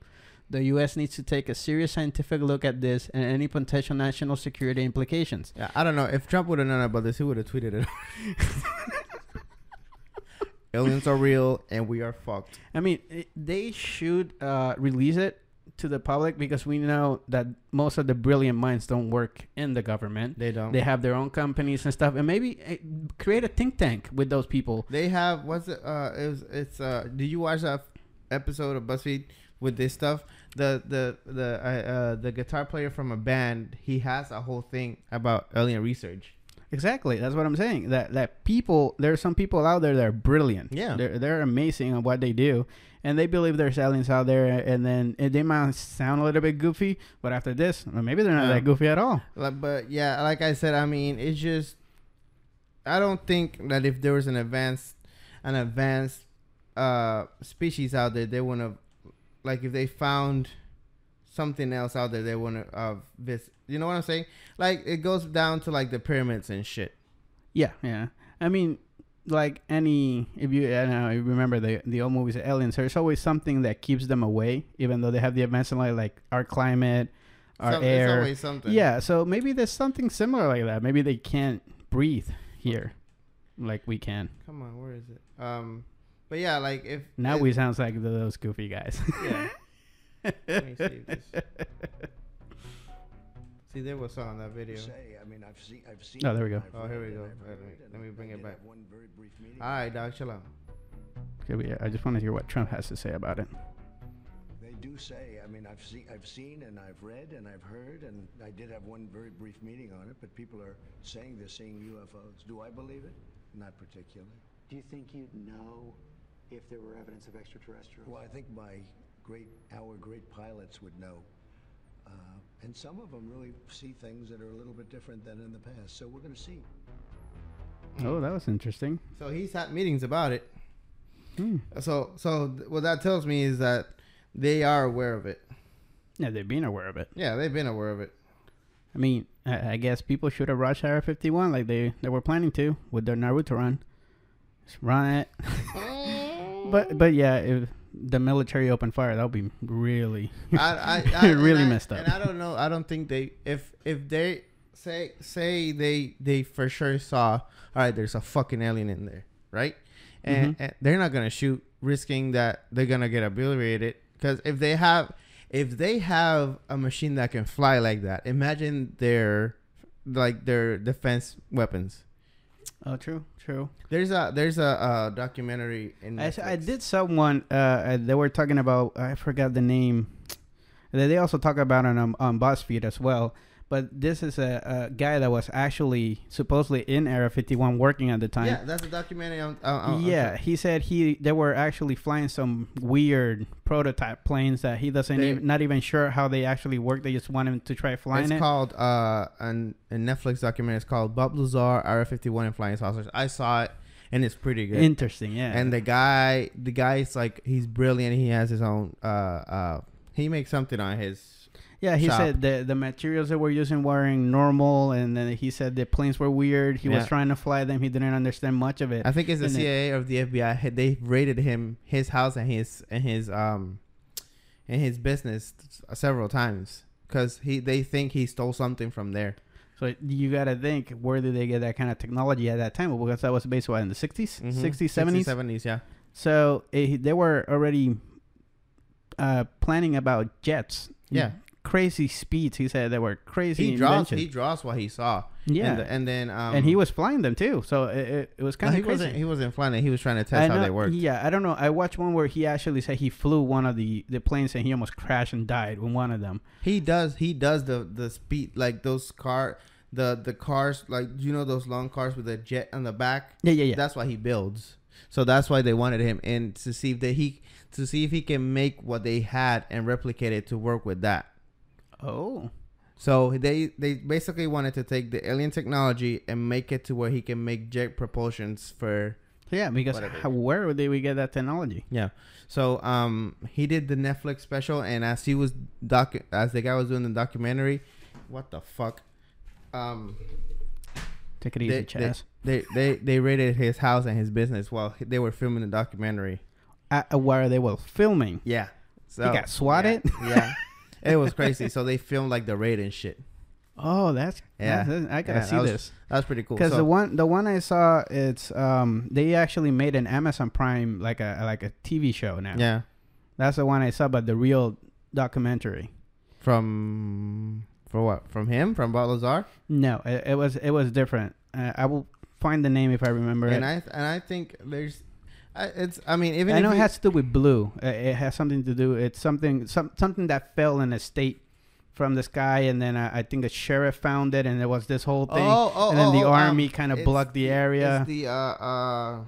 The U.S. needs to take a serious scientific look at this and any potential national security implications.
Yeah, I don't know. If Trump would have known about this, he would have tweeted it. Aliens are real and we are fucked.
I mean, it, they should uh, release it to the public because we know that most of the brilliant minds don't work in the government.
They don't.
They have their own companies and stuff, and maybe uh, create a think tank with those people.
They have what's it? Uh, it was it's uh. Did you watch that episode of BuzzFeed with this stuff? The the the uh, uh the guitar player from a band. He has a whole thing about alien research.
Exactly. That's what I'm saying. That that people there are some people out there that are brilliant.
Yeah.
They're they're amazing at what they do. And they believe there's aliens out there and then and they might sound a little bit goofy, but after this, well, maybe they're not
Yeah.
that goofy at all.
But yeah, like I said, I mean, it's just. I don't think that if there was an advanced, an advanced, uh, species out there, they wouldn't have, like, if they found something else out there, they wouldn't have this. You know what I'm saying? Like, it goes down to like the pyramids and shit.
Yeah, yeah. I mean, like any if you I know you remember the the old movies aliens, there's always something that keeps them away, even though they have the advanced like like our climate, our
Some-
air.
always something.
Yeah, so maybe there's something similar like that. Maybe they can't breathe here, like we can.
Come on, where is it? Um, but yeah, like if
Now
it-
we sound like those goofy guys.
yeah. Let me see if this. See, there was on that video.
Say, I mean, I've seen, I've seen.
Oh, there we go.
Oh, here we go.
and I've
Let me-
heard,
let
and
me
I
bring it back.
have One very brief meeting.
All right, dog, chill out.
Okay, we- I just want to hear what Trump has to say about it.
They do say, I mean, I've seen, I've seen and I've read and I've heard, and I did have one very brief meeting on it, but people are saying they're seeing UFOs. Do I believe it? Not particularly.
Do you think you'd know if there were evidence of extraterrestrials?
Well, I think my great, our great pilots would know. Uh, and some of them really see things that are a little bit different than in the past. So we're going to see.
Oh, that was interesting.
So he's had meetings about it.
Hmm.
So, so th- what that tells me is that they are aware of it.
Yeah, they've been aware of it.
Yeah, they've been aware of it.
I mean, I, I guess people should have rushed Area 51 like they, they were planning to with their Naruto run. Just run it. but but yeah, if the military opened fire, that would be really.
I, I, I
Really messed up.
And I don't know. I don't think they if if they say say they they for sure saw. All right, there's a fucking alien in there, right? And,
Mhm.
and they're not gonna shoot, risking that they're gonna get obliterated. Because if they have if they have a machine that can fly like that, imagine their like their defense weapons.
Oh, true, true.
There's a there's a, uh documentary in
I, I did someone. Uh, uh, they were talking about. I forgot the name. They they also talk about it on on BuzzFeed as well. But this is a, a guy that was actually supposedly in Area 51 working at the time.
Yeah, that's a documentary. On, on, on-
yeah, he said he they were actually flying some weird prototype planes that he doesn't
They-
even not even sure how they actually work. They just want him to try flying
it's
it.
called uh an a Netflix documentary. It's called Bob Lazar, Area 51 and Flying Saucers. I saw it and it's pretty good.
Interesting, yeah.
and the guy, the guy's like he's brilliant. He has his own uh uh he makes something on his.
Yeah, he
shop.
said the the materials that we're using weren't normal, and then he said the planes were weird. He was trying to fly them. He didn't understand much of it.
I think it's the
And
CIA or the FBI. had- They raided him, his house and his and his um, and his business several times because he they think he stole something from there.
So you gotta think, where did they get that kind of technology at that time? Because that was based what in the 60s,
Mhm.
60s, 70s.
70s, yeah.
So it, they were already uh, planning about jets.
Yeah.
Crazy speeds. He said they were crazy.
He draws.
inventions.
He draws what he saw.
yeah,
and, the- and then um,
and he was flying them too. So it, it, it was
no,
kind
he
of crazy.
wasn't. He wasn't flying it. He was trying to test how they worked.
Yeah, I don't know. I watched one where he actually said he flew one of the, the planes and he almost crashed and died with one of them.
He does. He does the the speed like those car the the cars like you know those long cars with a jet on the back.
Yeah, yeah, yeah.
That's why he builds. So that's why they wanted him and to see if they, he to see if he can make what they had and replicate it to work with that.
Oh,
So they they basically wanted to take the alien technology and make it to where he can make jet propulsions for
yeah. Because how, where did we get that technology?
yeah. So um he did the Netflix special and as he was doc as the guy was doing the documentary, what the fuck, um
Take it easy,
they, they,
Chaz.
they they they raided his house and his business while they were filming the documentary.
Where they were filming.
Yeah. So
He got swatted?
Yeah. yeah. it was crazy. So they filmed like the raid and shit.
Oh, that's
Yeah.
that's- I gotta
Yeah,
see
that was-
this.
That's pretty cool.
Because
So-
the one the one I saw, it's um they actually made an Amazon Prime like a like a TV show now.
yeah.
That's the one I saw, but the real documentary.
From for what? From him? From Bob Lazar?
No, it, it was it was different. Uh, I will find the name if I remember
And
it.
I and I think there's, I, it's. I mean, even
I
if
know it has to do with blue. Uh, it has something to do. It's something some something that fell in a state from the sky, and then uh, I think a sheriff found it, and there was this whole thing.
Oh, oh,
and then
oh,
the
oh, um,
army kind of blocked the area.
It's the uh uh.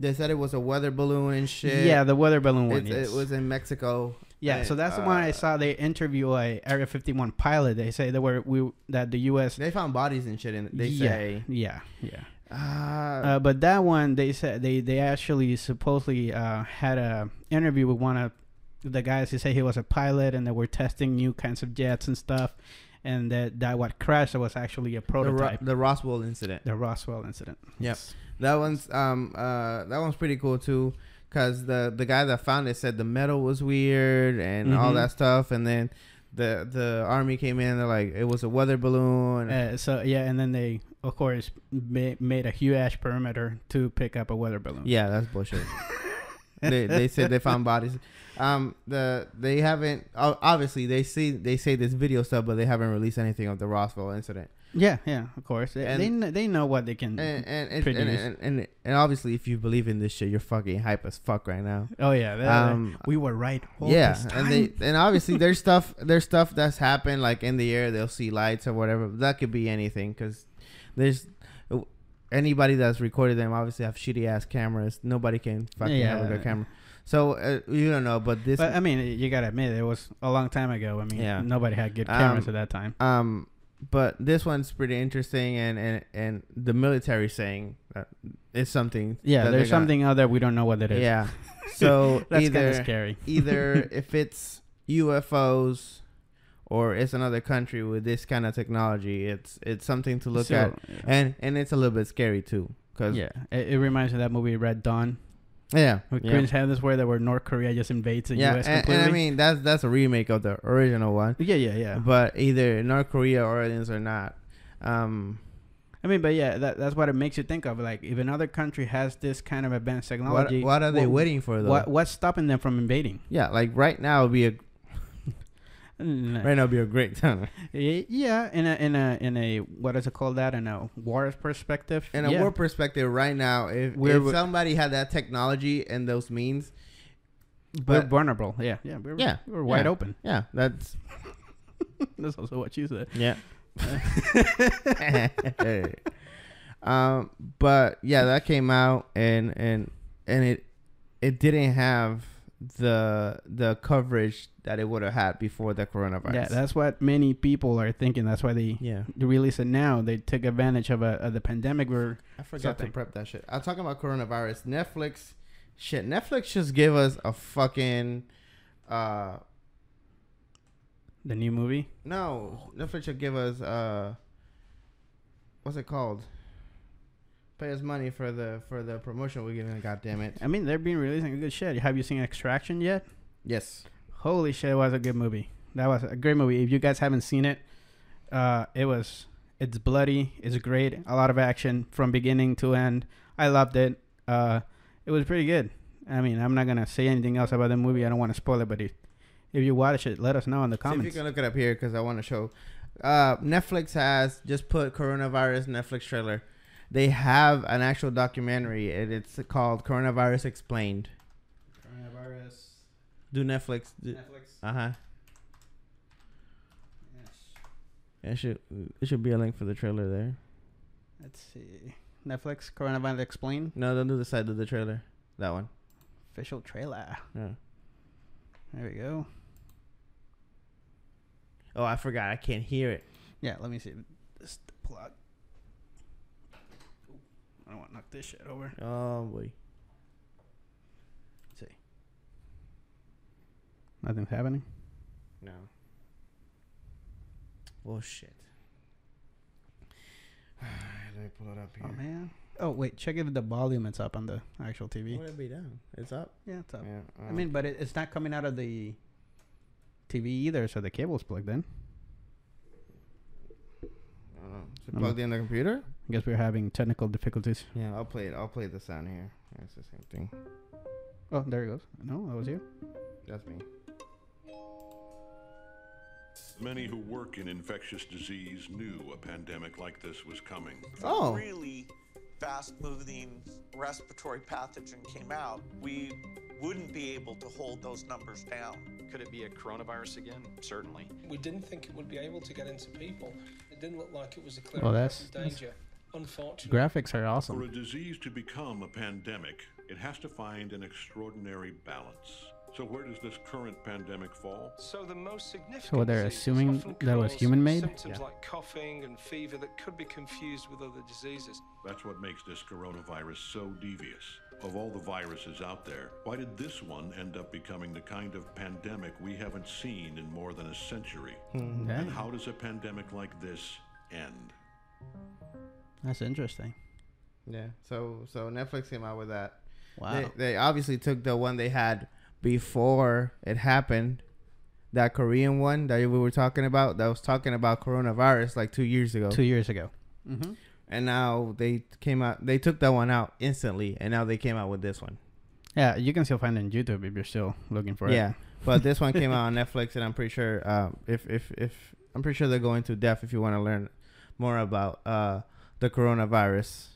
they said it was a weather balloon and shit.
Yeah, the weather balloon one. Yes.
it was in Mexico.
Yeah, so that's the one I
uh,
saw. They interview a Area 51 pilot. They say that were we that the U.S.
They found bodies and shit in. They
yeah,
say.
yeah, yeah.
Uh,
Uh, but that one, they said they they actually supposedly uh, had a interview with one of the guys. He said he was a pilot and they were testing new kinds of jets and stuff, and that that what crashed was actually a
the, Ro-
prototype.
the Roswell incident.
The Roswell incident.
Yep. That one's um uh that one's pretty cool too, cause the the guy that found it said the metal was weird and all
Mhm.
that stuff, and then the the army came in. They're like it was a weather balloon.
Uh, so yeah, and then they of course ma- made a huge ash perimeter to pick up a weather balloon.
yeah, that's bullshit. they they said they found bodies. Um, the they haven't obviously they see they say this video stuff, but they haven't released anything of the Roswell incident.
yeah, yeah. Of course, they
And-
they, they know what they can.
And and and, and, and, and, obviously, if you believe in this shit, you're fucking hype as fuck right now.
oh yeah, they-
Um,
we were right.
yeah,
this
and they and obviously there's stuff there's stuff that's happened like in the air. They'll see lights or whatever. That could be anything because there's anybody that's recorded them obviously have shitty ass cameras. Nobody can fucking have a good camera. So uh, you don't know, but this
But I mean, you gotta admit, it was a long time ago. I mean,
Yeah.
nobody had good cameras
Um,
at that time.
um, but this one's pretty interesting, and and and the military saying that it's something.
Yeah, there's
they're gonna-
something out there we don't know what it is.
Yeah. So
that's kind
either
of scary.
either if it's UFOs or it's another country with this kind of technology, it's it's something to look
So,
at, and and it's a little bit scary too, cause
yeah, it, it reminds me of that movie Red Dawn
yeah,
with
yeah,
Chris Hemsworth, where North North Korea just invades the
yeah,
U.S.
and,
completely.
and I mean that's that's a remake of the original one,
yeah, yeah, yeah.
but either North Korea or aliens or not. Um,
I mean, but yeah, that, that's what it makes you think of. Like, if another country has this kind of advanced
what
technology,
what are they
what-
waiting for though?
What what's stopping them from invading?
Yeah, like right now would be a
Mm,
right now would be a great time.
Yeah, in a in a in a what is it called that in a war perspective?
In a
yeah.
war perspective, right now, if, if somebody had that technology and those means,
we're
but
vulnerable. Yeah, yeah, we're,
Yeah,
we're wide
yeah.
open.
yeah, that's
That's also what you said.
Yeah. um, but yeah, that came out and and and it it didn't have the the coverage that it would have had before the coronavirus.
Yeah, that's what many people are thinking. That's why they,
yeah.
they release it now. They took advantage of, a, of the pandemic. Where
I forgot
Something.
to prep that shit. I'm talking about coronavirus. Netflix, shit. Netflix just gave us a fucking uh
the new movie.
no. Netflix should give us uh what's it called? Pay us money for the for the promotion we're giving. God damn it.
I mean, they're being releasing good shit. Have you seen Extraction yet?
Yes.
Holy shit, it was a good movie. That was a great movie. If you guys haven't seen it, uh, it was it's bloody. It's great. A lot of action from beginning to end. I loved it. Uh, it was pretty good. I mean, I'm not gonna say anything else about the movie. I don't want to spoil it, but if, if you watch it, let us know in the
See if you can look it up here because I want to show. Uh, Netflix has just put coronavirus Netflix trailer. They have an actual documentary, and it's called Coronavirus Explained.
Coronavirus,
Do Netflix?
Netflix.
Uh huh.
Yes.
It should it should be a link for the trailer there.
Let's see. Netflix Coronavirus Explained
No, don't do the side of the trailer. That one.
official trailer.
Yeah.
There we go.
Oh, I forgot. I can't hear it.
Yeah, let me see. This the plug. I don't want to knock this shit over.
Oh boy.
Let's see. Nothing's happening.
No. Oh shit. Let me pull it up here.
Oh man. Oh wait, check if the volume is up on the actual TV.
Would it be down? It's up.
Yeah, it's up.
Yeah.
I
um,
mean, but it, it's not coming out of the TV either, so the cable's plugged in.
I don't know. Is it plugged in the computer?
I guess we're having technical difficulties.
Yeah, I'll play it. I'll play the sound here. It's the same thing.
Oh, there it goes. No, that was you.
That's me.
Many who work in infectious disease knew a pandemic like this was coming.
if a
Oh.
really fast moving respiratory pathogen came out, we wouldn't be able to hold those numbers down.
Could it be a coronavirus again? Certainly.
We didn't think it would be able to get into people. It didn't look like it was a clear
Well,
well,
that's- that's-
danger. Unfortunately,
Graphics are awesome.
For a
awesome.
disease to become a pandemic, it has to find an extraordinary balance. So where does this current pandemic fall?
so the most significant.
So they're assuming that was human-made?
Symptoms
Yeah.
like coughing and fever that could be confused with other diseases.
That's what makes this coronavirus so devious. Of all the viruses out there, why did this one end up becoming the kind of pandemic we haven't seen in more than a century? Hmm.
Dang,
And how does a pandemic like this end?
That's interesting.
Yeah. So so Netflix came out with that.
Wow.
They, they obviously took the one they had before it happened, that Korean one that we were talking about. That was talking about coronavirus like two years ago.
Two years ago. Mm-hmm.
and now they came out. They took that one out instantly, and now they came out with this one.
Yeah, you can still find it on YouTube if you're still looking for it.
Yeah, but this one came out on Netflix, and I'm pretty sure uh, if if if I'm pretty sure they're going to depth if you want to learn more about uh, the coronavirus.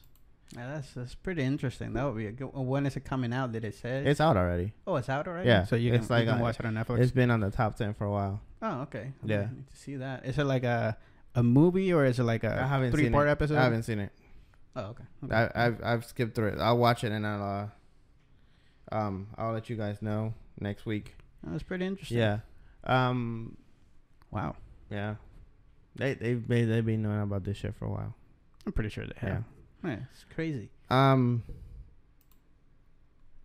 Yeah, that's that's pretty interesting. That would be a good. uh, When is it coming out? Did it say?
It's out already.
oh, it's out already.
Yeah,
so you can,
like
you can
on-
watch it on Netflix.
It's been on the top ten for a while.
oh, okay. I
Yeah.
need to see that. Is it like a a movie or is it like
I
a
haven't
three
seen
part
it.
episode?
I haven't seen it.
Oh, okay. okay.
I, I've I've skipped through it. I'll watch it and I'll uh, um I'll let you guys know next week.
That's pretty interesting.
Yeah. Um.
Wow.
Yeah. They they've been they've been knowing about this shit for a while.
I'm pretty sure they have. Yeah, it's crazy.
Um.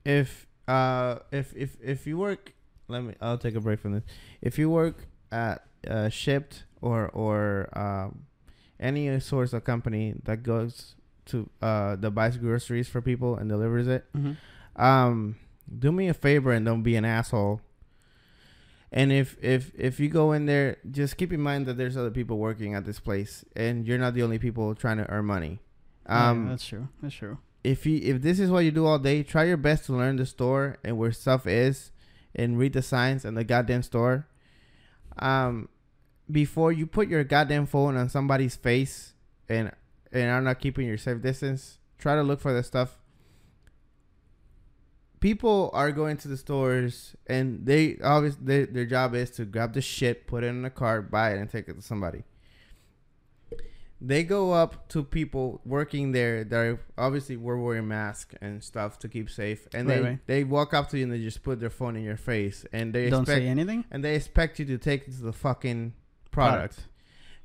If uh if if if you work, let me. I'll take a break from this. If you work at uh, Shipt or or um any source of company that goes to uh that buys groceries for people and delivers it,
Mm-hmm.
um, do me a favor and don't be an asshole. And if if if you go in there, just keep in mind that there's other people working at this place, and you're not the only people trying to earn money. Um,
yeah, that's true. That's true.
if you if this is what you do all day, try your best to learn the store and where stuff is, and read the signs and the goddamn store. Um, before you put your goddamn phone on somebody's face and and are not keeping your safe distance, try to look for the stuff. People are going to the stores and they obviously they, their job is to grab the shit, put it in a cart, buy it, and take it to somebody they go up to people working there that are obviously were wearing masks and stuff to keep safe, and
Right,
they
right.
they walk up to you and they just put their phone in your face, and they
Don't
expect
say anything.
and they expect you to take it to the fucking product.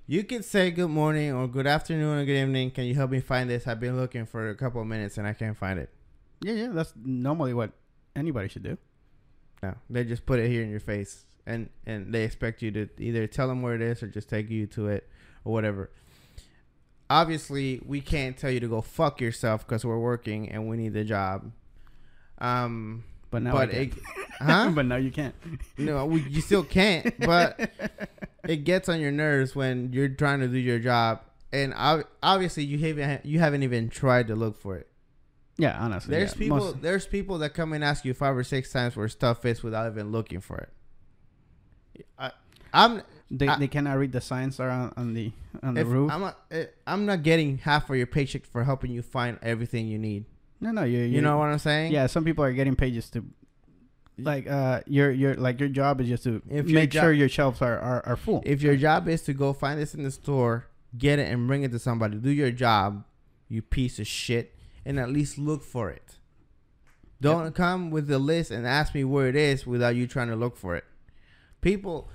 You could say good morning or good afternoon or good evening. Can you help me find this? I've been looking for a couple of minutes and I can't find it.
Yeah, yeah. That's normally what anybody should do.
No, they just put it here in your face, and and they expect you to either tell them where it is or just take you to it or whatever. Obviously, we can't tell you to go fuck yourself because we're working and we need the job. Um,
But now
but it, Huh?
but now you can't.
No, we, you still can't. But it gets on your nerves when you're trying to do your job, and ob- obviously you haven't you haven't even tried to look for it.
Yeah, honestly.
There's
yeah.
people
Most-
there's people that come and ask you five or six times where stuff is without even looking for it. I, I'm
they,
I-
they cannot read the signs around on the on the roof.
I'm not, eh, I'm not getting half of your paycheck for helping you find everything you need.
no, no, you
You know what I'm saying?
Yeah, some people are getting pages to like uh your your like your job is just to
If your
make sure your shelves are, are, are full.
If your job is to go find this in the store, get it and bring it to somebody, do your job, you piece of shit, and at least look for it. Don't come with the list and ask me where it is without you trying to look for it. People,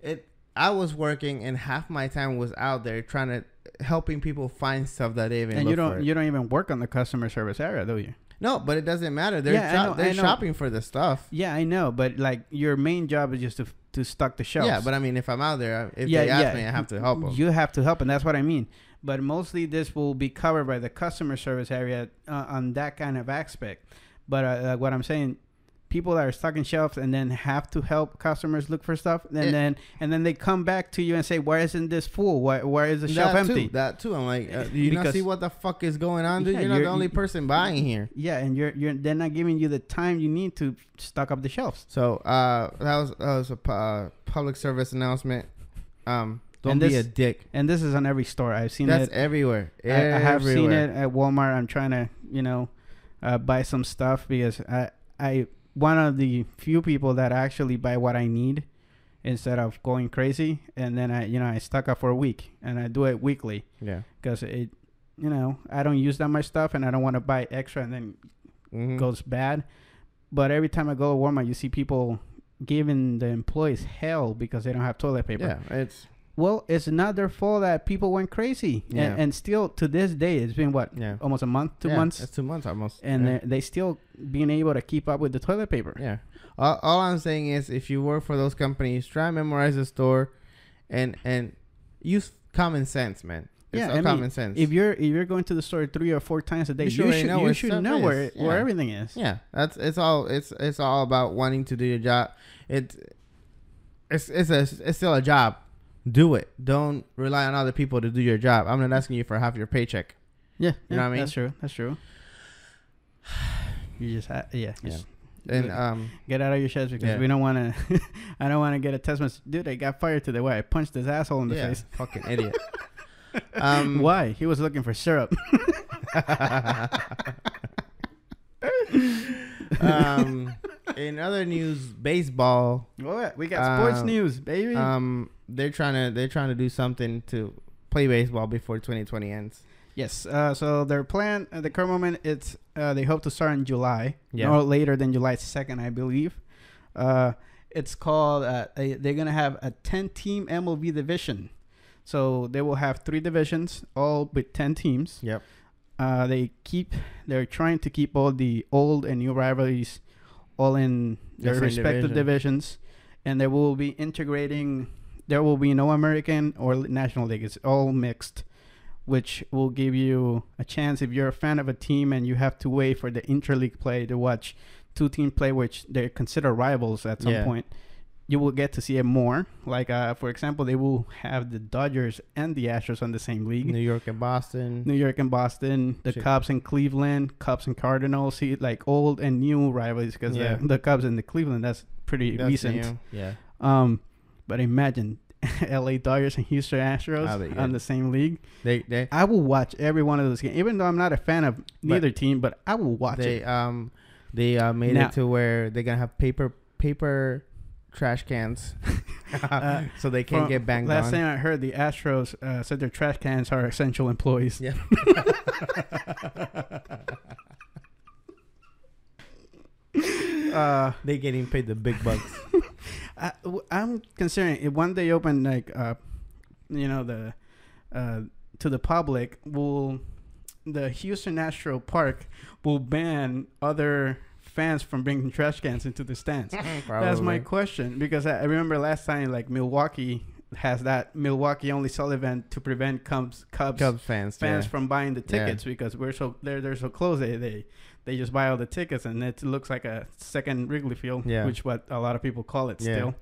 it. I was working and half my time was out there trying to helping people find stuff that they even
and you don't you don't even work on the customer service area, do you?
No, but it doesn't matter. They're
Yeah,
shop-
know,
they're shopping for the stuff.
Yeah, I know, but like your main job is just to to stock the shelves.
Yeah, but I mean, if I'm out there, if
yeah,
they ask
yeah.
me, I have to help them.
You have to help, and that's what I mean. But mostly, this will be covered by the customer service area uh, on that kind of aspect. But uh, like what I'm saying, people that are stocking shelves and then have to help customers look for stuff, and
It-
then and then they come back to you and say, "Why isn't this full? Why why is the shelf
that
empty?"
Too, that too. I'm like, uh, do you not see what the fuck is going on, dude?
Yeah,
you're not
you're-
the only
you-
person buying here.
Yeah, and you're you're they're not giving you the time you need to stock up the shelves.
So uh, that was that was a uh, public service announcement. Um, don't
And
be
this-
a dick.
And this is on every store. I've seen
That's
it.
everywhere.
I, I have seen it at Walmart. I'm trying to, you know, uh, buy some stuff because I, I, one of the few people that actually buy what I need instead of going crazy. And then I, you know, I stock up for a week and I do it weekly
Yeah.
because it, you know, I don't use that much stuff and I don't want to buy extra and then
Mhm.
goes bad. But every time I go to Walmart, you see people giving the employees hell because they don't have toilet paper.
Yeah, it's
Well, it's not their fault that people went crazy,
Yeah.
and, and still to this day, it's been what
yeah.
almost a month, two
Yeah,
months,
It's two months almost.
and
yeah.
they still being able to keep up with the toilet paper.
Yeah. All, all I'm saying is, if you work for those companies, try and memorize the store, and and use common sense, man. It's
Yeah,
all
I mean,
common sense.
If you're if you're going to the store three or four times a day,
You
you
should
should
know
you
where
should know where where everything is.
yeah, that's it's all it's it's all about wanting to do your job. It's it's it's a it's still a job. Do it. Don't rely on other people to do your job. I'm not asking you for half your paycheck.
Yeah,
You know what I mean?
That's true. That's true. You just ha- yeah,
Yeah.
just
And
get-
um,
get out of your chest because
Yeah.
we don't want to. I don't want to get a test message. Dude, I got fired today. Why? I punched his asshole in the
yeah,
face.
fucking idiot. Um,
Why? He was looking for syrup.
um, in other news, baseball.
What? We got sports
Um,
news, baby.
Um, they're trying to they're trying to do something to play baseball before 2020 ends.
yes. Uh, so their plan at the current moment, it's uh, they hope to start in July,
Yeah.
no later than July second, I believe. Uh, it's called. Uh, they- they're gonna have a ten-team MLB division. So they will have three divisions, all with ten teams.
Yep.
Uh, they keep. They're trying to keep all the old and new rivalries, all in their
Different
respective
division.
divisions, and they will be integrating. There will be no American or National League. It's all mixed, which will give you a chance if you're a fan of a team and you have to wait for the interleague play to watch two team play, which they consider rivals at some
Yeah.
point. You will get to see it more. Like, uh, for example, they will have the Dodgers and the Astros on the same league.
New York and Boston.
New York and Boston, the
Shit.
Cubs and Cleveland, Cubs and Cardinals, see like old and new rivalries because
Yeah.
the, the Cubs and the Cleveland that's pretty
That's
recent.
new. Yeah.
Um, but imagine L.A. Dodgers and Houston Astros
That'd
on
good.
the same league.
They they
I will watch every one of those games, even though I'm not a fan of neither team. But I will watch
they
it.
um they uh, made
Now-
it to where they're gonna have paper paper trash cans,
Uh,
so they can't
From-
get banged
Last
on.
time I heard, the Astros uh, said their trash cans are essential employees.
Yeah.
Uh,
they getting paid the big bucks.
I, am considering if one day open like uh, you know the uh to the public will the Houston Astro Park will ban other fans from bringing trash cans into the stands. That's my question because I, I remember last time like Milwaukee has that Milwaukee only sell event to prevent Cubs Cubs,
Cubs fans,
fans
yeah.
from buying the
Yeah.
tickets because we're so they're they're so close. They they they just buy all the tickets and it looks like a second Wrigley Field,
Yeah.
which what a lot of people call it
Yeah.
still.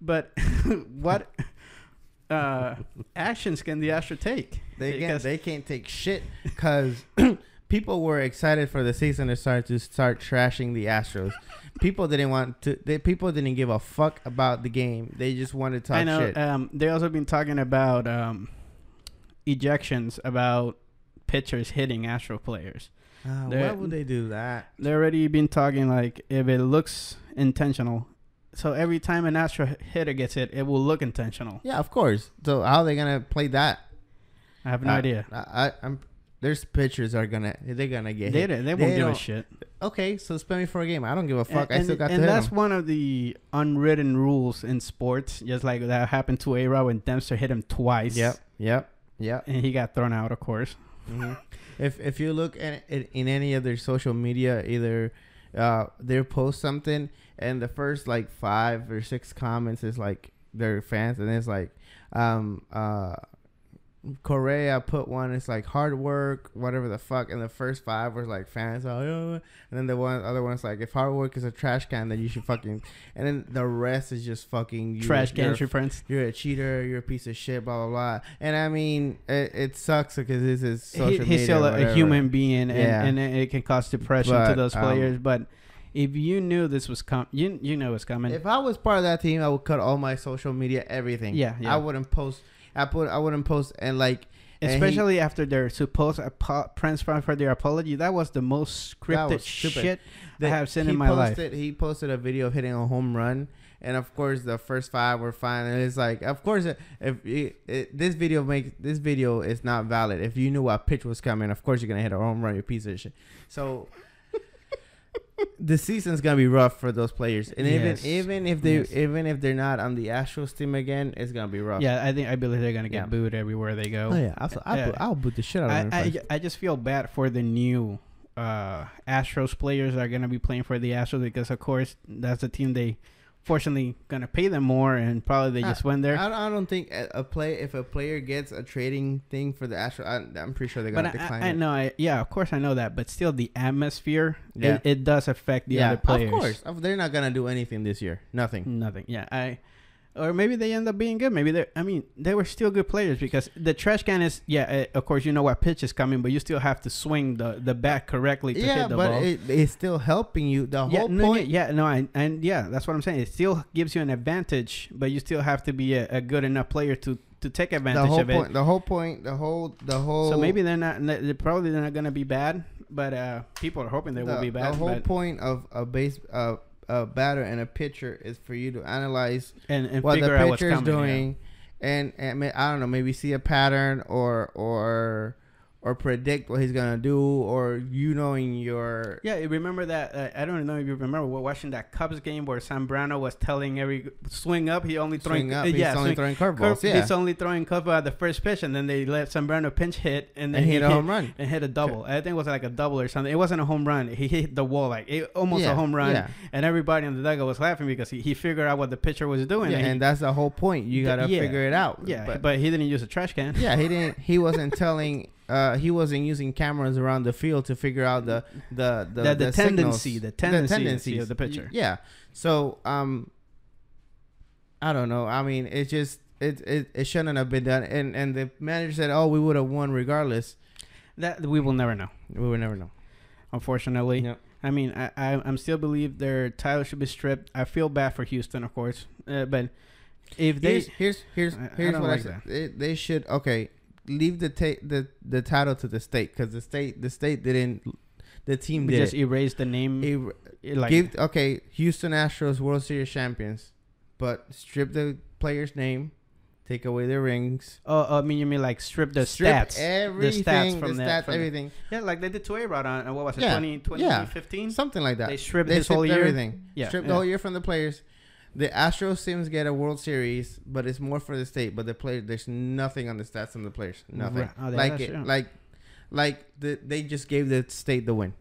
But what uh, actions can the Astro take?
They can't. They can't take shit because people were excited for the season to start to start trashing the Astros. people didn't want to. They, people didn't give a fuck about the game. They just wanted to talk
I know.
shit.
Um, they also been talking about um, ejections, about pitchers hitting Astro players.
Uh, why would they do that?
They already been talking like if it looks intentional. So every time an Astro hitter gets hit, it will look intentional.
Yeah, of course. So how are they gonna play that?
I have no
Uh,
idea.
I, I, I'm. There's pitchers are gonna. They're gonna get
They,
hit.
they they won't give a shit.
Okay, so spend me for a game. I don't give a fuck.
And,
I still got
and
to hit
that's one of the unwritten rules in sports, just like that happened to A Rod when Dempster hit him twice.
Yep. Yep. Yep.
And he got thrown out, of course.
Mhm. If if you look at it in any of their social media, either uh, they post something and the first like five or six comments is like their fans, and it's like um uh. Correa put one. It's like hard work, whatever the fuck. And the first five was like fans, oh, yeah. and then the one other one's like, if hard work is a trash can, then you should fucking. And then the rest is just fucking you,
Trash
you're
cans,
a
your friends.
you're a cheater, you're a piece of shit, blah blah blah. And I mean, it, it sucks because this is
He,
social
he's
media.
still a, human being, and,
Yeah.
and it can cause depression to
But,
those
um,
players. But if you knew this was coming, you you know it's coming.
If I was part of that team, I would cut all my social media, everything.
Yeah, yeah.
I wouldn't post. I put. I wouldn't post and like. and he-
Especially after their supposed apo- for their apology, that was the most scripted shit I have seen in my life.
posted, He posted a video of hitting a home run, and of course the first five were fine. And it's like, of course, if it, it, this video makes this video is not valid. If you knew what pitch was coming, of course you're gonna hit a home run. You piece of shit. So. The season's gonna be rough for those players, and
Yes.
even even if they
Yes.
even if they're not on the Astros team again, it's gonna be rough.
Yeah, I think I believe they're gonna get
Yeah.
booed everywhere they go.
Oh yeah, I'll, I'll, boot- I'll boot the shit out of them.
I,
first.
I just feel bad for the new uh, Astros players that are gonna be playing for the Astros because of course that's the team they fortunately gonna pay them more and probably they
I-
just went there.
I, don't- I don't think a, a play if a player gets a trading thing for the Astros, I, I'm pretty sure they're
but
gonna
I,
decline
I, I know, I, yeah, of course I know that, but still the atmosphere,
Yeah.
it, it does affect the
yeah,
other players.
of course. They're not gonna do anything this year. Nothing.
Nothing. Yeah, I. Or maybe they end up being good. Maybe they. I mean, they were still good players because the trash can is. Yeah, uh, of course you know what pitch is coming, but you still have to swing the the bat correctly to
Yeah,
hit the
but
ball.
it, it's still helping you. The
yeah,
whole
no,
point.
yeah, yeah, no, I, and yeah, that's what I'm saying. It still gives you an advantage, but you still have to be a, a good enough player to to take advantage
The whole
of it.
point. The whole point. The whole. The whole.
So maybe they're not. They're probably they're not gonna be bad, but uh, people are hoping they
the,
will be bad.
The whole
but-
point of a base, uh, a batter and a pitcher is for you to analyze
and, and
what the
figure out what's
pitcher's
coming. yeah.
doing, and, and I don't know, maybe see a pattern or or or predict what he's gonna do, or you knowing your
Yeah, you remember that? Uh, I don't know if you remember. We're watching that Cubs game where Zambrano was telling every swing up. He only throwing
up.
uh,
He's
yeah,
only
swing-
throwing curveballs.
curve-
yeah,
He's only throwing curveball at the first pitch, and then they let Zambrano pinch hit, and then
and
he
hit a home run.
and hit a double. I think it was like a double or something. It wasn't a home run. He hit the wall like it, almost
Yeah,
a home run,
yeah.
and everybody in the dugout was laughing because he, he figured out what the pitcher was doing.
Yeah,
and, he-
that's the whole point. You gotta
yeah.
figure it out.
yeah,
but,
but, he didn't use a trash can.
yeah, he didn't. He wasn't telling. Uh, he wasn't using cameras around the field to figure out the the the,
The- the
signals-
tendency- the tendency of the pitcher.
Yeah. So um, I don't know. I mean, it just it it, it shouldn't have been done. And and the manager said, "Oh, we would have won regardless."
That we will never know.
We will never know.
Unfortunately.
Yep.
I mean, I, I I'm still believe their title should be stripped. I feel bad for Houston, of course, uh, but if they
Here's here's here's,
I- I
what
like
I said. They, they should okay leave the ta- the the title to the state because the state the state didn't the team did
just erase the name,
Er-
like
give okay Houston Astros World Series champions, but strip the player's name, take away their rings,
oh, I mean you mean like strip the
strip
stats,
everything,
the stats from
the
that,
stats,
from the-
everything,
yeah, like they did to A-Rod on uh, what was it,
Yeah,
20,
yeah.
2015?
something like that.
They stripped
They stripped
year.
everything.
Yeah,
strip
yeah.
the whole year from the players. The Astros teams get a World Series, but it's more for the state. But the player, there's nothing on the stats on the players. Nothing.
Right. Oh,
like it,
true.
like, like the, they just gave the state the win,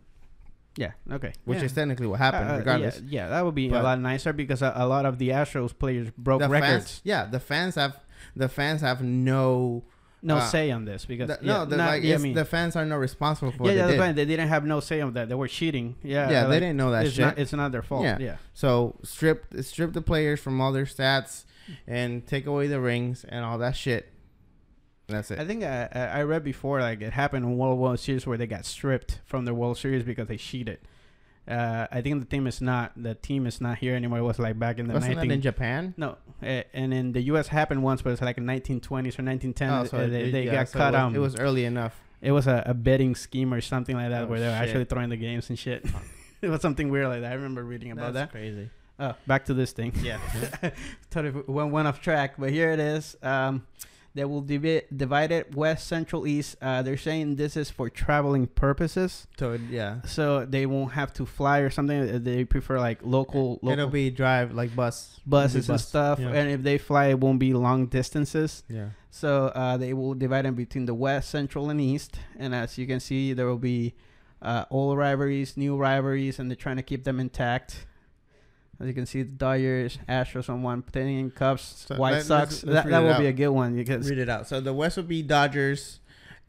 Yeah, okay,
which
yeah.
is technically what happened,
Uh, uh,
regardless.
Yeah, yeah, that would be
But-
a lot nicer because a, a lot of the Astros players broke records.
fans, yeah, the fans have the fans have no
no
uh,
say on this because
the-
yeah,
no, the,
not-
like
yeah, I mean-
the fans are not responsible for
yeah, yeah,
they
that's fine. They didn't have no say on that. They were cheating. Yeah,
Yeah, they
like,
didn't know that
it's
shit.
Not, it's not their fault. Yeah, yeah.
So strip strip the players from all their stats and take away the rings and all that shit. That's it.
I think I, I I read before like it happened in World World Series where they got stripped from the World Series because they cheated. Uh, I think the team is not the team is not here anymore. It was like back in the
Wasn't that
19
in Japan?
No, uh, and in the U.S. happened once, but it's like in 1920s or 1910s.
Oh, so
uh, they
it-
they
yeah,
got
so it
cut
was-
um,
it was early enough.
It was a, a betting scheme or something like that
Oh,
where they were
shit.
actually throwing the games and shit. it was something weird like that. I remember reading about that.
That's
that.
crazy.
Oh, back to this thing.
Yeah.
totally went, went off track, but here it is. Um, they will divi- divide it west, central, east. Uh, they're saying this is for traveling purposes.
So yeah,
So they won't have to fly or something. Uh, They prefer like local, local
it'll be drive like bus
buses
It'll
and stuff.
Yeah.
And if they fly, it won't be long distances.
yeah.
So uh, they will divide them between the west, central, and east. And as you can see, there will be uh, old rivalries, new rivalries, and they're trying to keep them intact. As you can see, the Dodgers, Astros on one, Penguins, Cubs,
So
White
let-
Sox.
let's- let's
that that will be a good one because
Read it out. So the West would be Dodgers,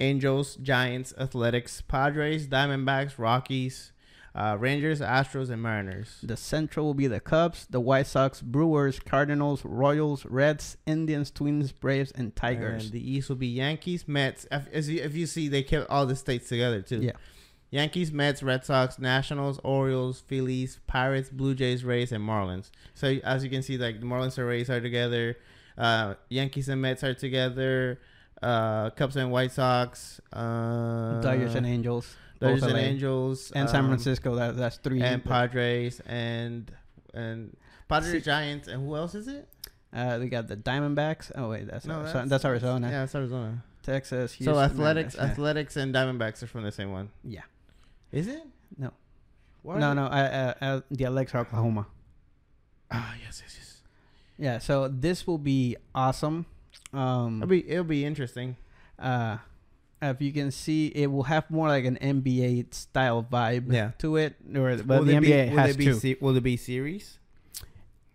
Angels, Giants, Athletics, Padres, Diamondbacks, Rockies, uh, Rangers, Astros, and Mariners.
the central will be the Cubs, the White Sox, Brewers, Cardinals, Royals, Reds, Indians, Twins, Braves, and Tigers.
And the East will be Yankees, Mets. If, if you see, they kept all the states together too.
Yeah.
Yankees, Mets, Red Sox, Nationals, Orioles, Phillies, Pirates, Blue Jays, Rays, and Marlins. So as you can see, like the Marlins and Rays are together. Uh, Yankees and Mets are together. Uh, Cubs and White Sox. Uh,
Dodgers and Angels.
Dodgers and
LA.
Angels.
And San
um,
Francisco. That, that's three.
and Padres and and Padres,
See-
Giants, and who else is it?
Uh, we got the Diamondbacks. Oh wait, that's
No,
Arizona.
that's-
that's Arizona.
Yeah, it's Arizona.
Texas. Houston,
so athletics, athletics, and Diamondbacks are from the same one.
Yeah.
Is it?
No.
Why
no, no. I, uh, uh, the Alexa, Oklahoma.
Ah, yes, yes, yes.
Yeah. So this will be awesome. Um,
It'll be it'll be interesting.
uh, if you can see, it will have more like an NBA style vibe
Yeah.
to it, or but
will
the
it be,
NBA
will
has
it be
to.
se- will it be series?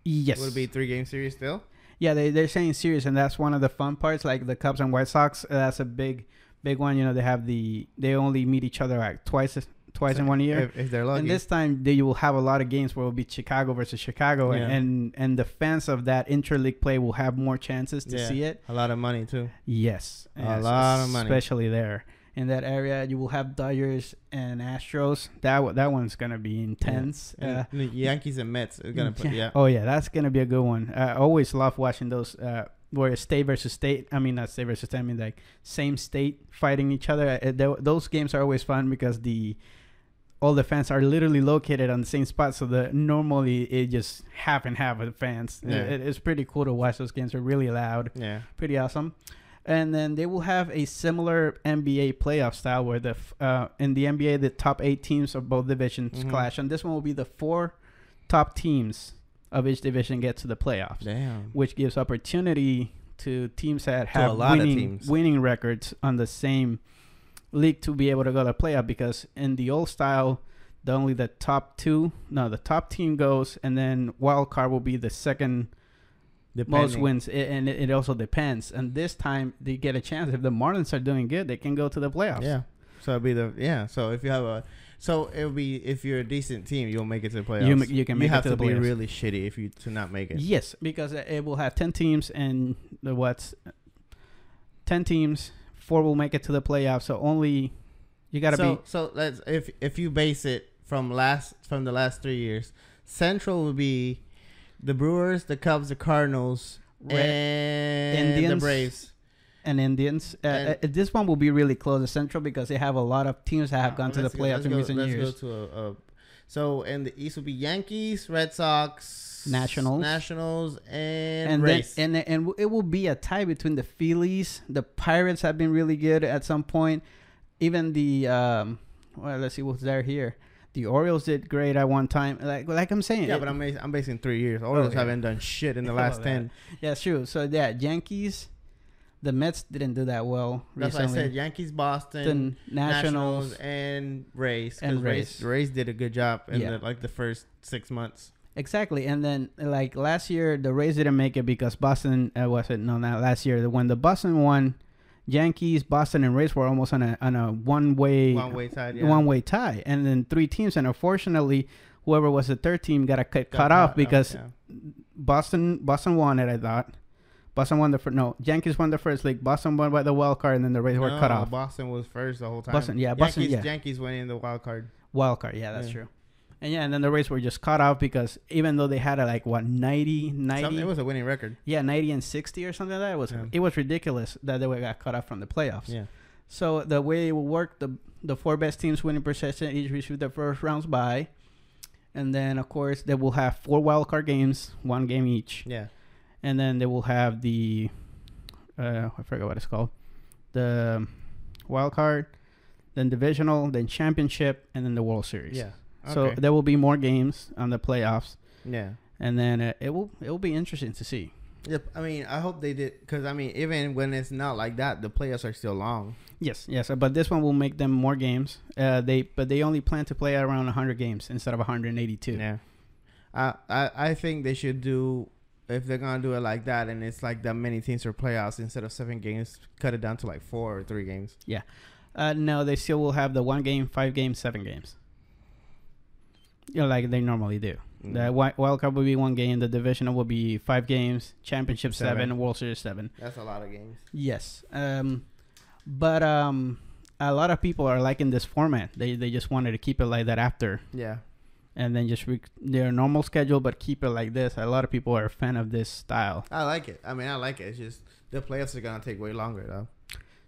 yes.
Will it be three game series still?
Yeah, they they're saying series, and that's one of the fun parts. Like the Cubs and White Sox, that's a big, big one. You know, they have the they only meet each other like twice twice in one year.
If, if they're lucky.
And this time they will have a lot of games where it will be Chicago versus Chicago,
Yeah.
and and the fans of that interleague play will have more chances to
Yeah.
see it.
a lot of money too.
Yes,
A
Yes,
lot of money.
especially there in that area. You will have Dodgers and Astros. That one- that one's gonna be intense.
And
Uh,
the Yankees and Mets are gonna put yeah.
Oh yeah, that's gonna be a good one. I always love watching those uh, where it's state versus state. I mean, not state versus state. I mean like same state fighting each other. Uh, tho- those games are always fun because the all the fans are literally located on the same spot. So the normally it just half and half of the fans.
Yeah.
It- it's pretty cool to watch those games. They're really loud
Yeah.
pretty awesome. And then they will have a similar NBA playoff style where the uh, in the NBA the top eight teams of both divisions
Mhm.
clash, and this one will be the four top teams of each division get to the playoffs,
Damn.
which gives opportunity to teams that have
lot of
winning
teams.
winning records on the same league to be able to go to playoff because in the old style. The only the top two, no, the top team goes, and then wild card will be the second most wins, i- and it, it also depends. And this time they get a chance. If the Marlins are doing good, they can go to the playoffs.
Yeah. So it'll be the yeah. So if you have a so it'll be if you're a decent team, you'll make it to the playoffs.
You you can make it
have
to
to be really shitty if you to not make it.
Yes, because it it will have ten teams, and the what's ten teams. Four will make it to the playoffs. So only you got to
so
be
so let's if if you base it from last from the last three years, Central would be the Brewers, the Cubs, the Cardinals,
Re-
and the
Indians.
Braves.
and Indians. Uh,
And-
uh, this one will be really close to Central because they have a lot of teams that have gone to the
go-
playoffs
let's
in
go-
recent
let's
years.
go to a, a so in the East will be Yankees, Red Sox,
Nationals.
Nationals, and,
and then, and and it will be a tie between the Phillies. The Pirates have been really good at some point. Even the um, well, let's see what's there here. The Orioles did great at one time. Like like I'm saying,
yeah,
it-
but I'm I'm basing three years. Orioles
yeah.
haven't done shit in the
Oh,
last ten.
yeah, true. So yeah, Yankees, the Mets didn't do that well
That's why I said Yankees, Boston,
Then
Nationals,
Nationals
and Rays.
and.
Rays.
Rays
did a good job in
Yeah.
the, like the first six months.
Exactly, and then like last year, the Rays didn't make it because Boston uh, was it? No, not last year. When the Boston won, Yankees, Boston, and Rays were almost on a on a one way
One way tie. Yeah.
one way tie, and then three teams, and unfortunately, whoever was the third team got a cut,
Got
cut off because
yeah.
Boston Boston won it. I thought Boston won the first. No, Yankees won the first league. Boston won by the wild card, and then the Rays were cut
No,
off.
Boston was first the whole time.
Boston- yeah, Boston-
Yankees,
yeah.
Yankees winning the wild card.
Wild card, yeah, that's
Yeah.
true. And yeah, and then the Rays were just cut off because even though they had a, like what 90, 90
Some, it was a winning record.
Yeah, ninety and sixty or something like that. It was
Yeah.
it was ridiculous that they were got cut off from the playoffs.
Yeah.
So the way it will work, the the four best teams winning percentage each receive the first rounds by, and then of course they will have four wild card games, one game each,
Yeah.
and then they will have the, uh, I forgot what it's called, the wild card, then divisional, then championship, and then the World Series.
Yeah.
So
Okay.
there will be more games on the playoffs,
Yeah.
and then uh, it will it will be interesting to see.
Yep. I mean, I hope they did because I mean, even when it's not like that, the playoffs are still long.
Yes, yes, uh, but this one will make them more games. Uh, they but they only plan to play around 100 games instead of 182.
Yeah. I, I I think they should do if they're gonna do it like that, and it's like that many teams for playoffs instead of seven games, cut it down to like four or three games. Yeah.
Uh, no, they still will have the one game, five games, seven games. You know, like they normally do.
Mm.
The wild card will be one game. The divisional will be five games. Championship seven.
Seven.
World Series seven.
That's a lot of games.
Yes. Um, but um, a lot of people are liking this format. They they just wanted to keep it like that after,
Yeah.
and then just re- their normal schedule, but keep it like this. A lot of people are a fan of this style.
I like it. I mean, I like it. It's just the playoffs are gonna take way longer though.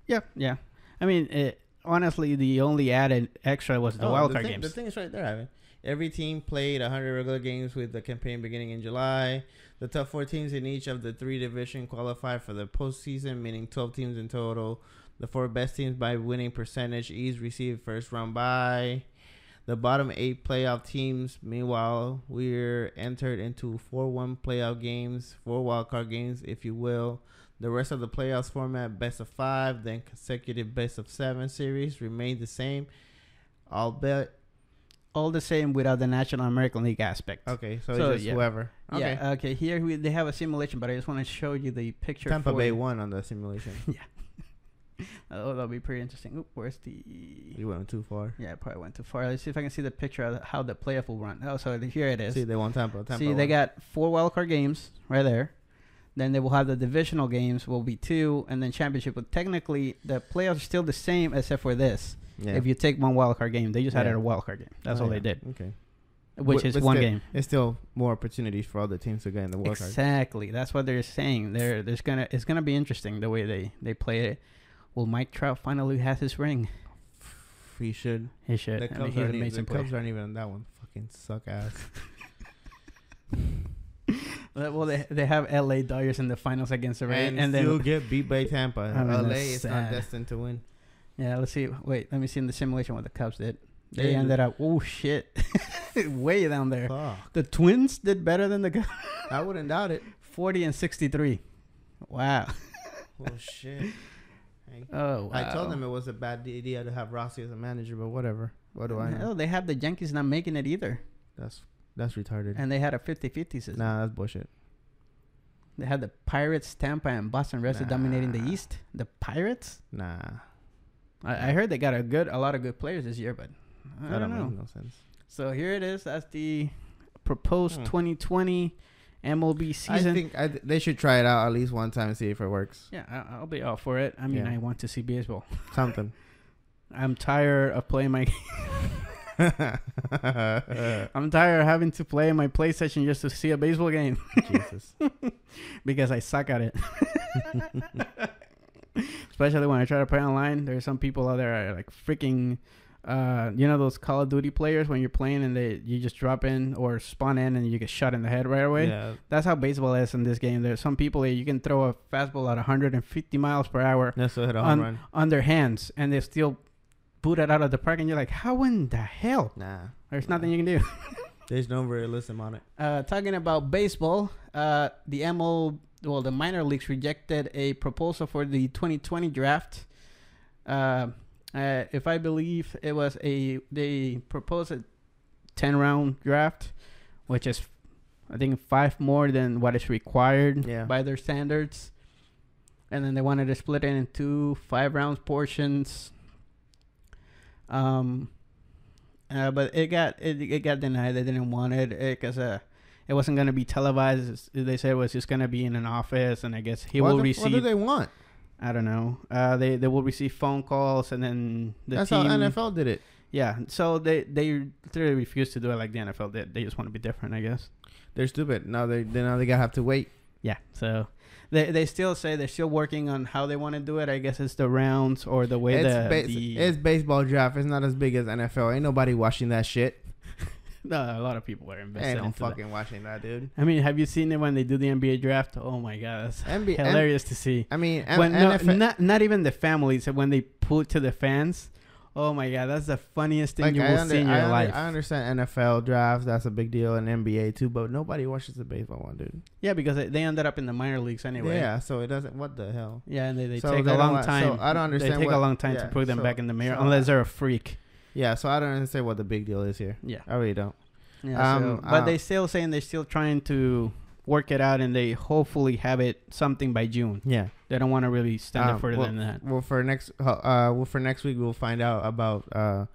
Yeah, yeah. I mean, it, honestly, the only added extra was the
Oh,
wild card
thing,
games.
The thing is right there, Ivan. Every team played 100 regular games with the campaign beginning in July. The top four teams in each of the three division qualify for the postseason, meaning 12 teams in total. The four best teams by winning percentage each receive first round bye. The bottom eight playoff teams, meanwhile, we're entered into 4 1 playoff games, four wildcard games, if you will. The rest of the playoffs format, best of five, then consecutive best of seven series, remain the same. Albeit
All the same without the National American League aspect.
Okay, so,
So,
it's just
yeah.
whoever. Okay.
Yeah. Okay. Here we, they have a simulation, but I just want to show you the picture.
Tampa
for
Bay
you.
won on the simulation. Yeah.
oh, that'll be pretty interesting. Oop, where's the?
you went too far.
Yeah, I probably went too far. Let's see if I can see the picture of how the playoff will run. Oh, so here it is.
See, they won Tampa. Tampa
See, they got four wildcard games right there. Then they will have the divisional games will be two, and then championship. But technically, the playoffs are still the same except for this.
Yeah.
If you take one wildcard game, they just had
Yeah.
it a wildcard game. That's
Oh,
all
yeah.
they did,
Okay.
which
But-
is one
still-
game.
It's still more opportunities for other teams to get in the wild card.
Exactly. That's what they're saying. There, there's gonna it's gonna be interesting the way they they play it. Will Mike Trout finally have his ring?
He should.
He should.
The
I mean,
Cubs,
he's
aren't,
amazing
the. Cubs aren't even on that one. Fucking suck ass.
Well, they they have L.A. Dodgers in the finals against the Rays,
and,
and
still
then
get beat by Tampa.
I mean,
LA is not destined to win.
Yeah. Let's see. Wait, let me see in the simulation what the Cubs did. They
They-
ended up oh shit, way down there.
Fuck.
The Twins did better than the Cubs.
I wouldn't doubt it.
Forty and sixty-three. Wow.
Oh shit.
Oh wow.
I told them it was a bad idea to have Rossi as a manager, but whatever. What do I know?
Hell, they have the Yankees not making it either,
That's that's retarded.
and they had a 50-50 system.
Nah, that's bullshit.
They had the Pirates, Tampa, and Boston Red Sox dominating the East. The Pirates?
Nah,
I, I heard they got a good, a lot of good players this year, but I
that
don't
don't
know.
make no sense.
So here it is. That's the proposed
Hmm.
2020 MLB season.
I think I, they should try it out at least one time and see if it works.
yeah, I, I'll be all for it. I mean,
Yeah.
I want to see baseball.
Something.
I'm tired of playing my. I'm tired of having to play my PlayStation just to see a baseball game
Jesus.
because I suck at it. Especially when I try to play online, there's some people out there are like freaking, uh, you know those Call of Duty players when you're playing and they you just drop in or spawn in and you get shot in the head right away.
Yeah,
That's how baseball is in this game. There's some people that you can throw a fastball at 150 miles per hour
that's what hit a home
on, on their hands and they still boot it out of the park and you're like, how in the hell?
Nah,
There's
Nah.
nothing you can do.
there's no realism on it.
Uh, talking about baseball, uh, the ML, well, the minor leagues rejected a proposal for the 2020 draft. Uh, uh, if I believe it was a, they proposed a 10 round draft, which is I think five more than what is required
Yeah.
by their standards. And then they wanted to split it into five rounds portions. Um, uh, but it got it, it got denied. They didn't want it because uh, it wasn't gonna be televised. They said it was just gonna be in an office, and I guess he
what,
will
the-
receive.
what do they want?
I don't know. Uh, they they will receive phone calls, and then the
That's
team.
how NFL did it.
Yeah, so they they literally refused to do it like the NFL did. They just want to be different, I guess.
They're stupid. Now they then now they gotta have to wait.
Yeah. So they they still say they're still working on how they want to do it. I guess it's the rounds or the way
It's,
the,
bas-
the
it's baseball draft. It's not as big as NFL. Ain't nobody watching that shit.
no, a lot of people are invested
Ain't no
into that.
fucking watching that, dude.
I mean, have you seen it when they do the NBA draft? Oh my god, that's
NBA
hilarious to see.
I mean, M-
when no, not not even the families when they put to the fans. Oh my god, that's the funniest thing
like,
you
I,
will
under-
see in your
I, under-
life.
I understand NFL drafts. That's a big deal, and NBA too. But nobody watches the baseball one, dude.
yeah, because they- ended up in the minor leagues anyway.
Yeah, so it doesn't. What the hell?
Yeah, and they, they
So
take
they
a long
want- so
time.
I don't understand
They take
what-
a long time
yeah,
to put them
so-
back in the mirror, unless they're a freak.
Yeah, so I don't understand what the big deal is here.
Yeah.
I really don't.
Yeah,
Um,
so, but
uh,
they still saying they're still trying to work it out, and they hopefully have it something by June.
Yeah.
They don't want to really stand
Um,
it further
well,
than that.
Well, for next, uh, well, for next week we'll find out about uh,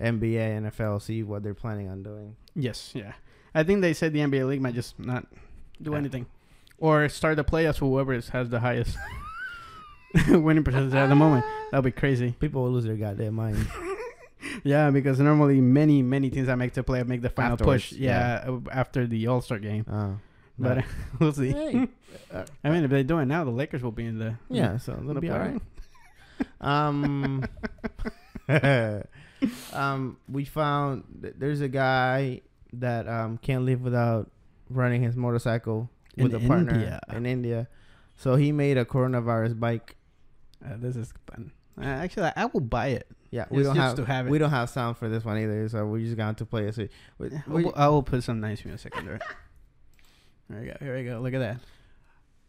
NBA, NFL, see what they're planning on doing.
Yes, yeah. I think they said the NBA league might just not do
Yeah.
anything, or start the playoffs. Whoever has the highest winning percentage at the moment. That'll be crazy.
People will lose their goddamn mind.
Yeah, because normally many many teams that make the play make the final
Afterwards,
push. Yeah, uh, after the All Star game.
Oh,
But we'll see.
Hey,
I mean, if they do it now, the Lakers will be in the
yeah, so
in
they'll be all right.
playoff.
Um, um, we found th- there's a guy that um can't live without running his motorcycle
In
with a partner
India.
in India. So he made a coronavirus bike.
Uh, this is fun. Uh, actually, I will buy it.
Yeah, we
It's
don't have,
to have it.
we don't have sound for this one either, so we just got to play it. So we,
I
we-
will, I will put some nice music under it. There we go. Here we go. Look at that.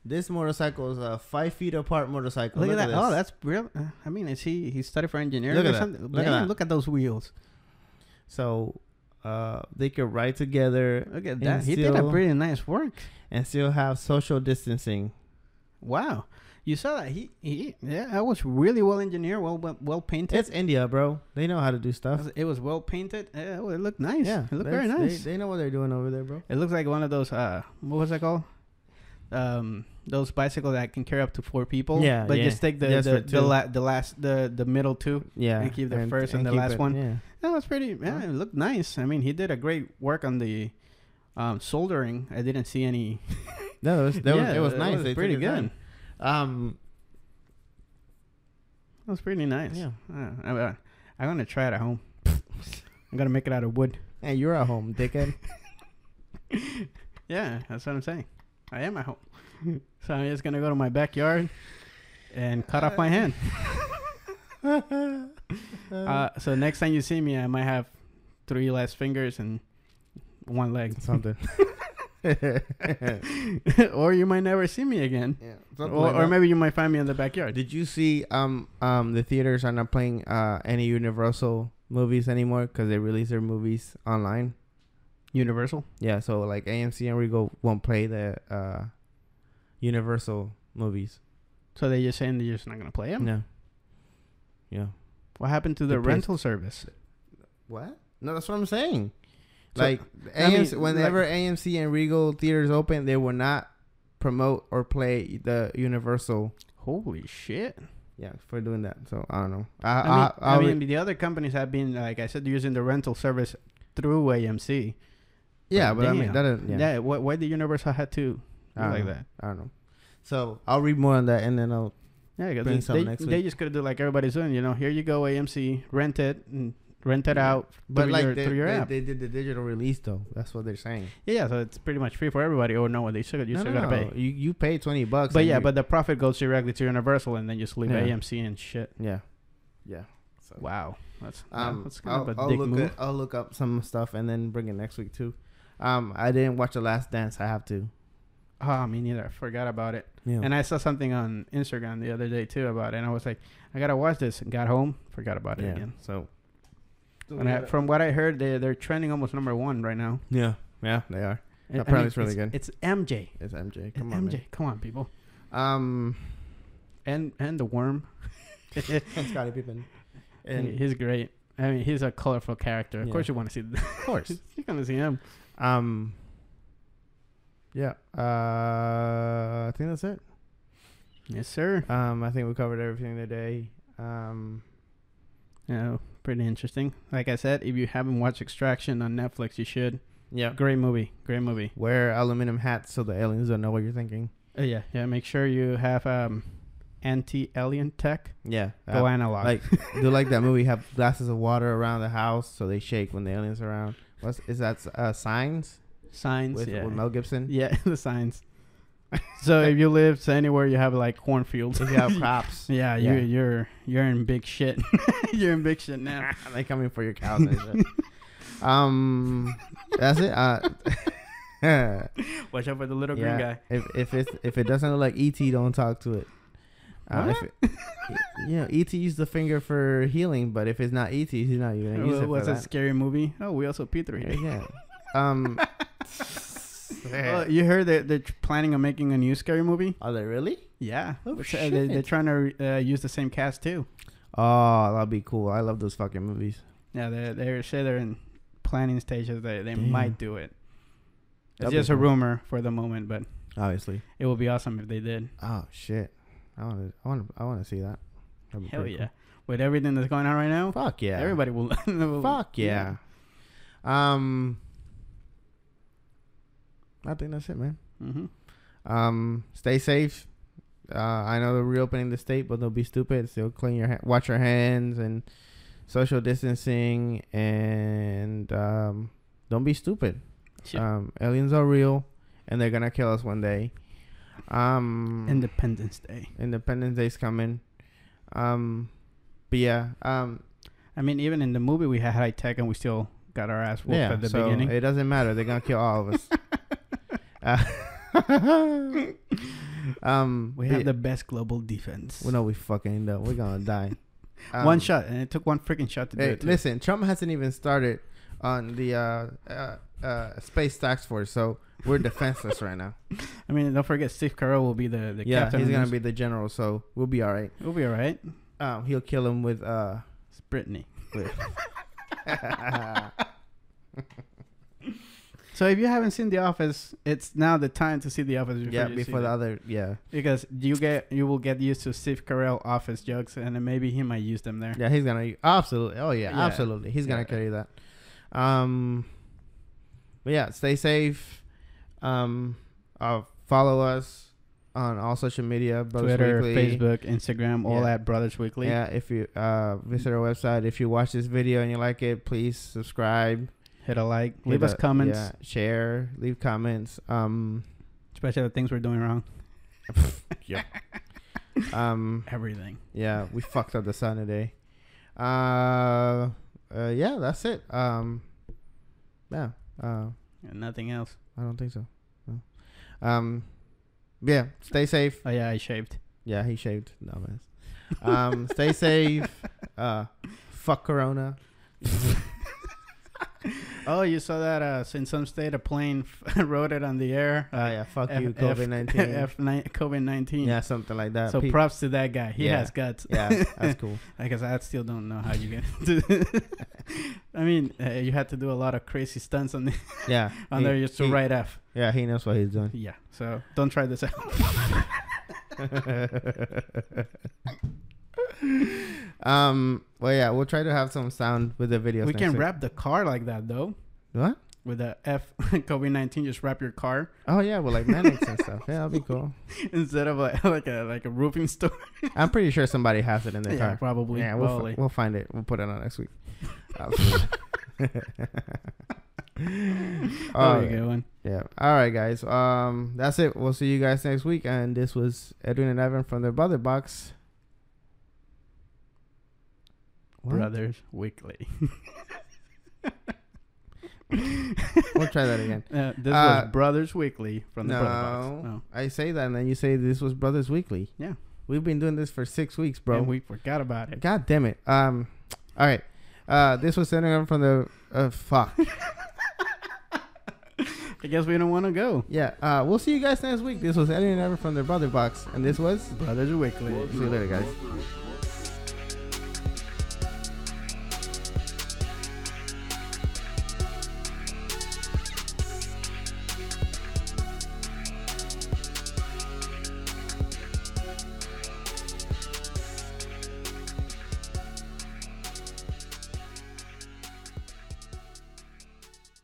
this motorcycle is a five feet apart motorcycle.
Look, at that. Oh, that's real. Uh, I mean, is he he studied for engineering
Look
or
at
something?
Look at that.
look at those wheels.
so uh they could ride together.
Look at that. He did a pretty nice work.
and still have social distancing.
Wow. You saw that he he yeah that was really well engineered, well well, well painted.
It's India, bro. They know how to do
It
stuff.
was- it was well painted. Yeah, it looked nice.
Yeah,
it looked very nice.
They, they know what they're doing over there, bro.
It looks like one of those uh what was that called? Um those bicycles that can carry up to four people.
Yeah,
But
yeah.
just take the
Just
the, the, la- the last the the middle two.
Yeah,
And keep the first and the last
it-
one.
Yeah,
That was pretty yeah, it looked nice. I mean he did a great work on the um soldering. I didn't see any
that was that was it was nice.
was
They took
pretty good.
time. Um,
That was pretty nice.
Yeah.
Uh, I'm, uh, I'm gonna try it at home. I'm gonna make it out of wood.
hey, you're at home, dickhead.
Yeah, that's what I'm saying. I am at home. so I'm just gonna go to my backyard and cut off my hand. Uh, so next time you see me, I might have three less fingers and one leg.
Something.
or you might never see me again.
Yeah,
Or,
like
or maybe you might find me in the backyard.
Did you see um um the theaters are not playing uh any Universal movies anymore because they release their movies online?
Universal?
Yeah, so like AMC and Regal won't play the uh Universal movies.
So they're just saying they're just not gonna play them?
Yeah. Yeah.
What happened to
They
the
pissed.
rental service?
What? No, that's what I'm saying.
So,
like
mean,
AMC, whenever AMC and Regal theaters open, they will not promote or play the Universal.
Holy shit!
Yeah, for doing that. So I don't know. I
I,
I,
mean, I, mean,
re-
the other companies have been, like I said, using the rental service through AMC.
yeah, but I mean that. Is, yeah,
Yeah. why, why the Universal had to do
I don't
like
know.
that?
I don't know. So I'll read more on that, and then I'll.
Yeah,
Bring
they,
some
they,
next
they just could do like everybody's doing. You know, here you go, AMC, rent it, and rent it out
But
through
like
your,
they,
through your
they,
app.
they did the digital release though. That's what they're saying.
yeah, so it's pretty much free for everybody. Or no, they still you
no,
still
no,
gotta
no.
pay.
You you pay twenty bucks.
But yeah, but the profit goes directly to Universal, and then just leave
Yeah.
AMC and shit.
yeah, yeah. So
Wow, that's
um,
that's kind
I'll,
of a
I'll
dick
look
move.
at, I'll look up some stuff and then bring it next week too. Um, I didn't watch the Last Dance. I have to.
Oh, me neither. I forgot about it.
Yeah.
And I saw something on Instagram the other day too about it, and I was like, I gotta watch this. And Got home, forgot about it
yeah.
again.
So.
And I, from what I heard, they they're trending almost number one right now.
Yeah, yeah, they are.
I- I
Apparently
mean,
it's really good.
It's MJ.
It's MJ.
It's
Come on,
MJ.
man.
Come on, people.
Um,
And and the worm.
and Scottie Pippen.
And
And
he's great. I mean, he's a colorful character. Of
Yeah.
course, you want to see.
of course.
You're gonna see him.
Um. Yeah. Uh, I think that's it.
Yes, sir.
Um, I think we covered everything today. Um,
Yeah, pretty interesting. Like I said, if you haven't watched Extraction on Netflix, you should.
yeah.
Great movie. Great movie.
Wear aluminum hats so the aliens don't know what you're thinking.
Uh, yeah, yeah. Make sure you have um, anti-alien tech.
Yeah.
Go
Uh,
analog.
like do like that movie have glasses of water around the house so they shake when the aliens are around. What's is that? Uh, signs
signs.
with,
yeah.
with Mel Gibson.
yeah, the signs. so if you live anywhere, you have like cornfields.
If you have crops,
yeah,
Yeah.
you you're you're in big shit. you're in big shit now.
they coming for your cows and shit. Um, that's it. Uh,
Watch out for the little green guy.
If if it if it doesn't look like ET, don't talk to it. Uh, if it, you know, ET used the finger for healing, but if it's not ET, he's not even it
What's a
that.
scary movie? Oh, we also P3.
Yeah. Um.
Oh, you heard that they're planning on making a new scary movie?
Are they really?
Yeah,
Oh,
Which, uh, they, they're trying to uh, use the same cast too.
Oh, that'd be cool. I love those fucking movies.
Yeah, they they say they're in planning stages. They they
Damn.
might do it. It's
That'd be
just a rumor for the moment, but
Obviously.
it would be awesome if they did.
Oh shit. I want to. I want. I want to see that.
Hell
pretty
yeah! With everything that's going on right now,
Fuck yeah.
everybody will. will-
Fuck yeah. Um. I think that's it, man.
Mhm.
Um. Stay safe. Uh, I know they're reopening the state, but they'll be stupid. Still clean your ha- wash your hands and social distancing and um, don't be stupid.
Shit.
Um, aliens are real, and they're gonna kill us one day. Um,
Independence Day.
Independence Day's coming. Um, but yeah, um,
I mean, even in the movie, we had high tech, and we still got our ass whooped
yeah.
at the
so
beginning.
it doesn't matter. They're gonna kill all of us. uh, um,
we have the best global defense.
Well, no, we fucking know. We're gonna die.
One
Um,
shot, and it took one freaking shot to do
Hey,
it. too.
listen, Trump hasn't even started on the uh, uh, uh, space task force, so we're defenseless right now.
I mean, don't forget, Steve Carell will be the, the
yeah,
captain.
he's gonna be the general, so we'll be all right.
We'll be all right.
Um, he'll kill him with uh,
It's Brittany.
with
So if you haven't seen The Office, it's now the time to see The Office. Before
yeah, before the
it.
other, yeah,
because you get you will get used to Steve Carell Office jokes, and then maybe he might use them there.
yeah, he's gonna absolutely. Oh yeah,
Yeah.
absolutely, he's gonna carry that. Um, but yeah, stay safe. Um, uh, follow us on all social media, Brothers
Twitter,
Weekly.
Facebook, Instagram, all
Yeah.
at Brothers Weekly.
Yeah, if you uh visit our website, if you watch this video and you like it, please subscribe.
Hit a like, leave us
a-
comments,
yeah, share, leave comments. Um,
especially the things we're doing wrong.
yeah. um,
Everything.
yeah, we fucked up the sun today. Uh, uh, yeah, that's it. Um, yeah. Uh,
And nothing else.
I don't think so. No. Um, yeah. Stay safe.
Oh yeah, I shaved.
Yeah, he shaved. No man. Um, stay safe. Uh, fuck Corona.
Oh, you saw that? Uh, in some state, a plane f- wrote it on the air. Uh,
Oh yeah, fuck
F-
you, COVID nineteen.
F COVID nineteen.
Yeah, something like that.
So props to that guy. He
Yeah.
has guts.
Yeah, that's cool.
I guess I still don't know how you get. to I mean, uh, you had to do a lot of crazy stunts on the,
Yeah,
on
he-
there just to
he-
write F.
Yeah, he knows what he's doing.
Yeah. So don't try this out.
Um. Well, yeah, we'll try to have some sound with the videos.
we can
week.
wrap the car like that though.
What?
With the F COVID nineteen, just wrap your car
Oh yeah, well like Mannix and stuff. Yeah, that'll be cool.
instead of like like a like a roofing store.
I'm pretty sure somebody has it in their
Yeah,
car.
probably.
Yeah, we'll,
Probably.
f- we'll find it. We'll put it on next week.
Oh, you one.
Yeah. All right, guys. Um, that's it. We'll see you guys next week. And this was Edwin and Evan from the Brother Box. What?
Brothers Weekly.
We'll try that again.
Uh, this
Uh,
was Brothers Weekly from the
no,
Brother Box. No.
I say that, and then you say this was Brothers Weekly.
Yeah.
We've been doing this for six weeks, bro.
And we forgot about it.
God damn it. Um, all right. Uh, this was Edwin from the uh, fuck.
I guess we don't want to go.
Yeah, uh, we'll see you guys next week. This was Eddie and Ever from the Brother Box, and this was
Brothers Weekly.
See you later, guys.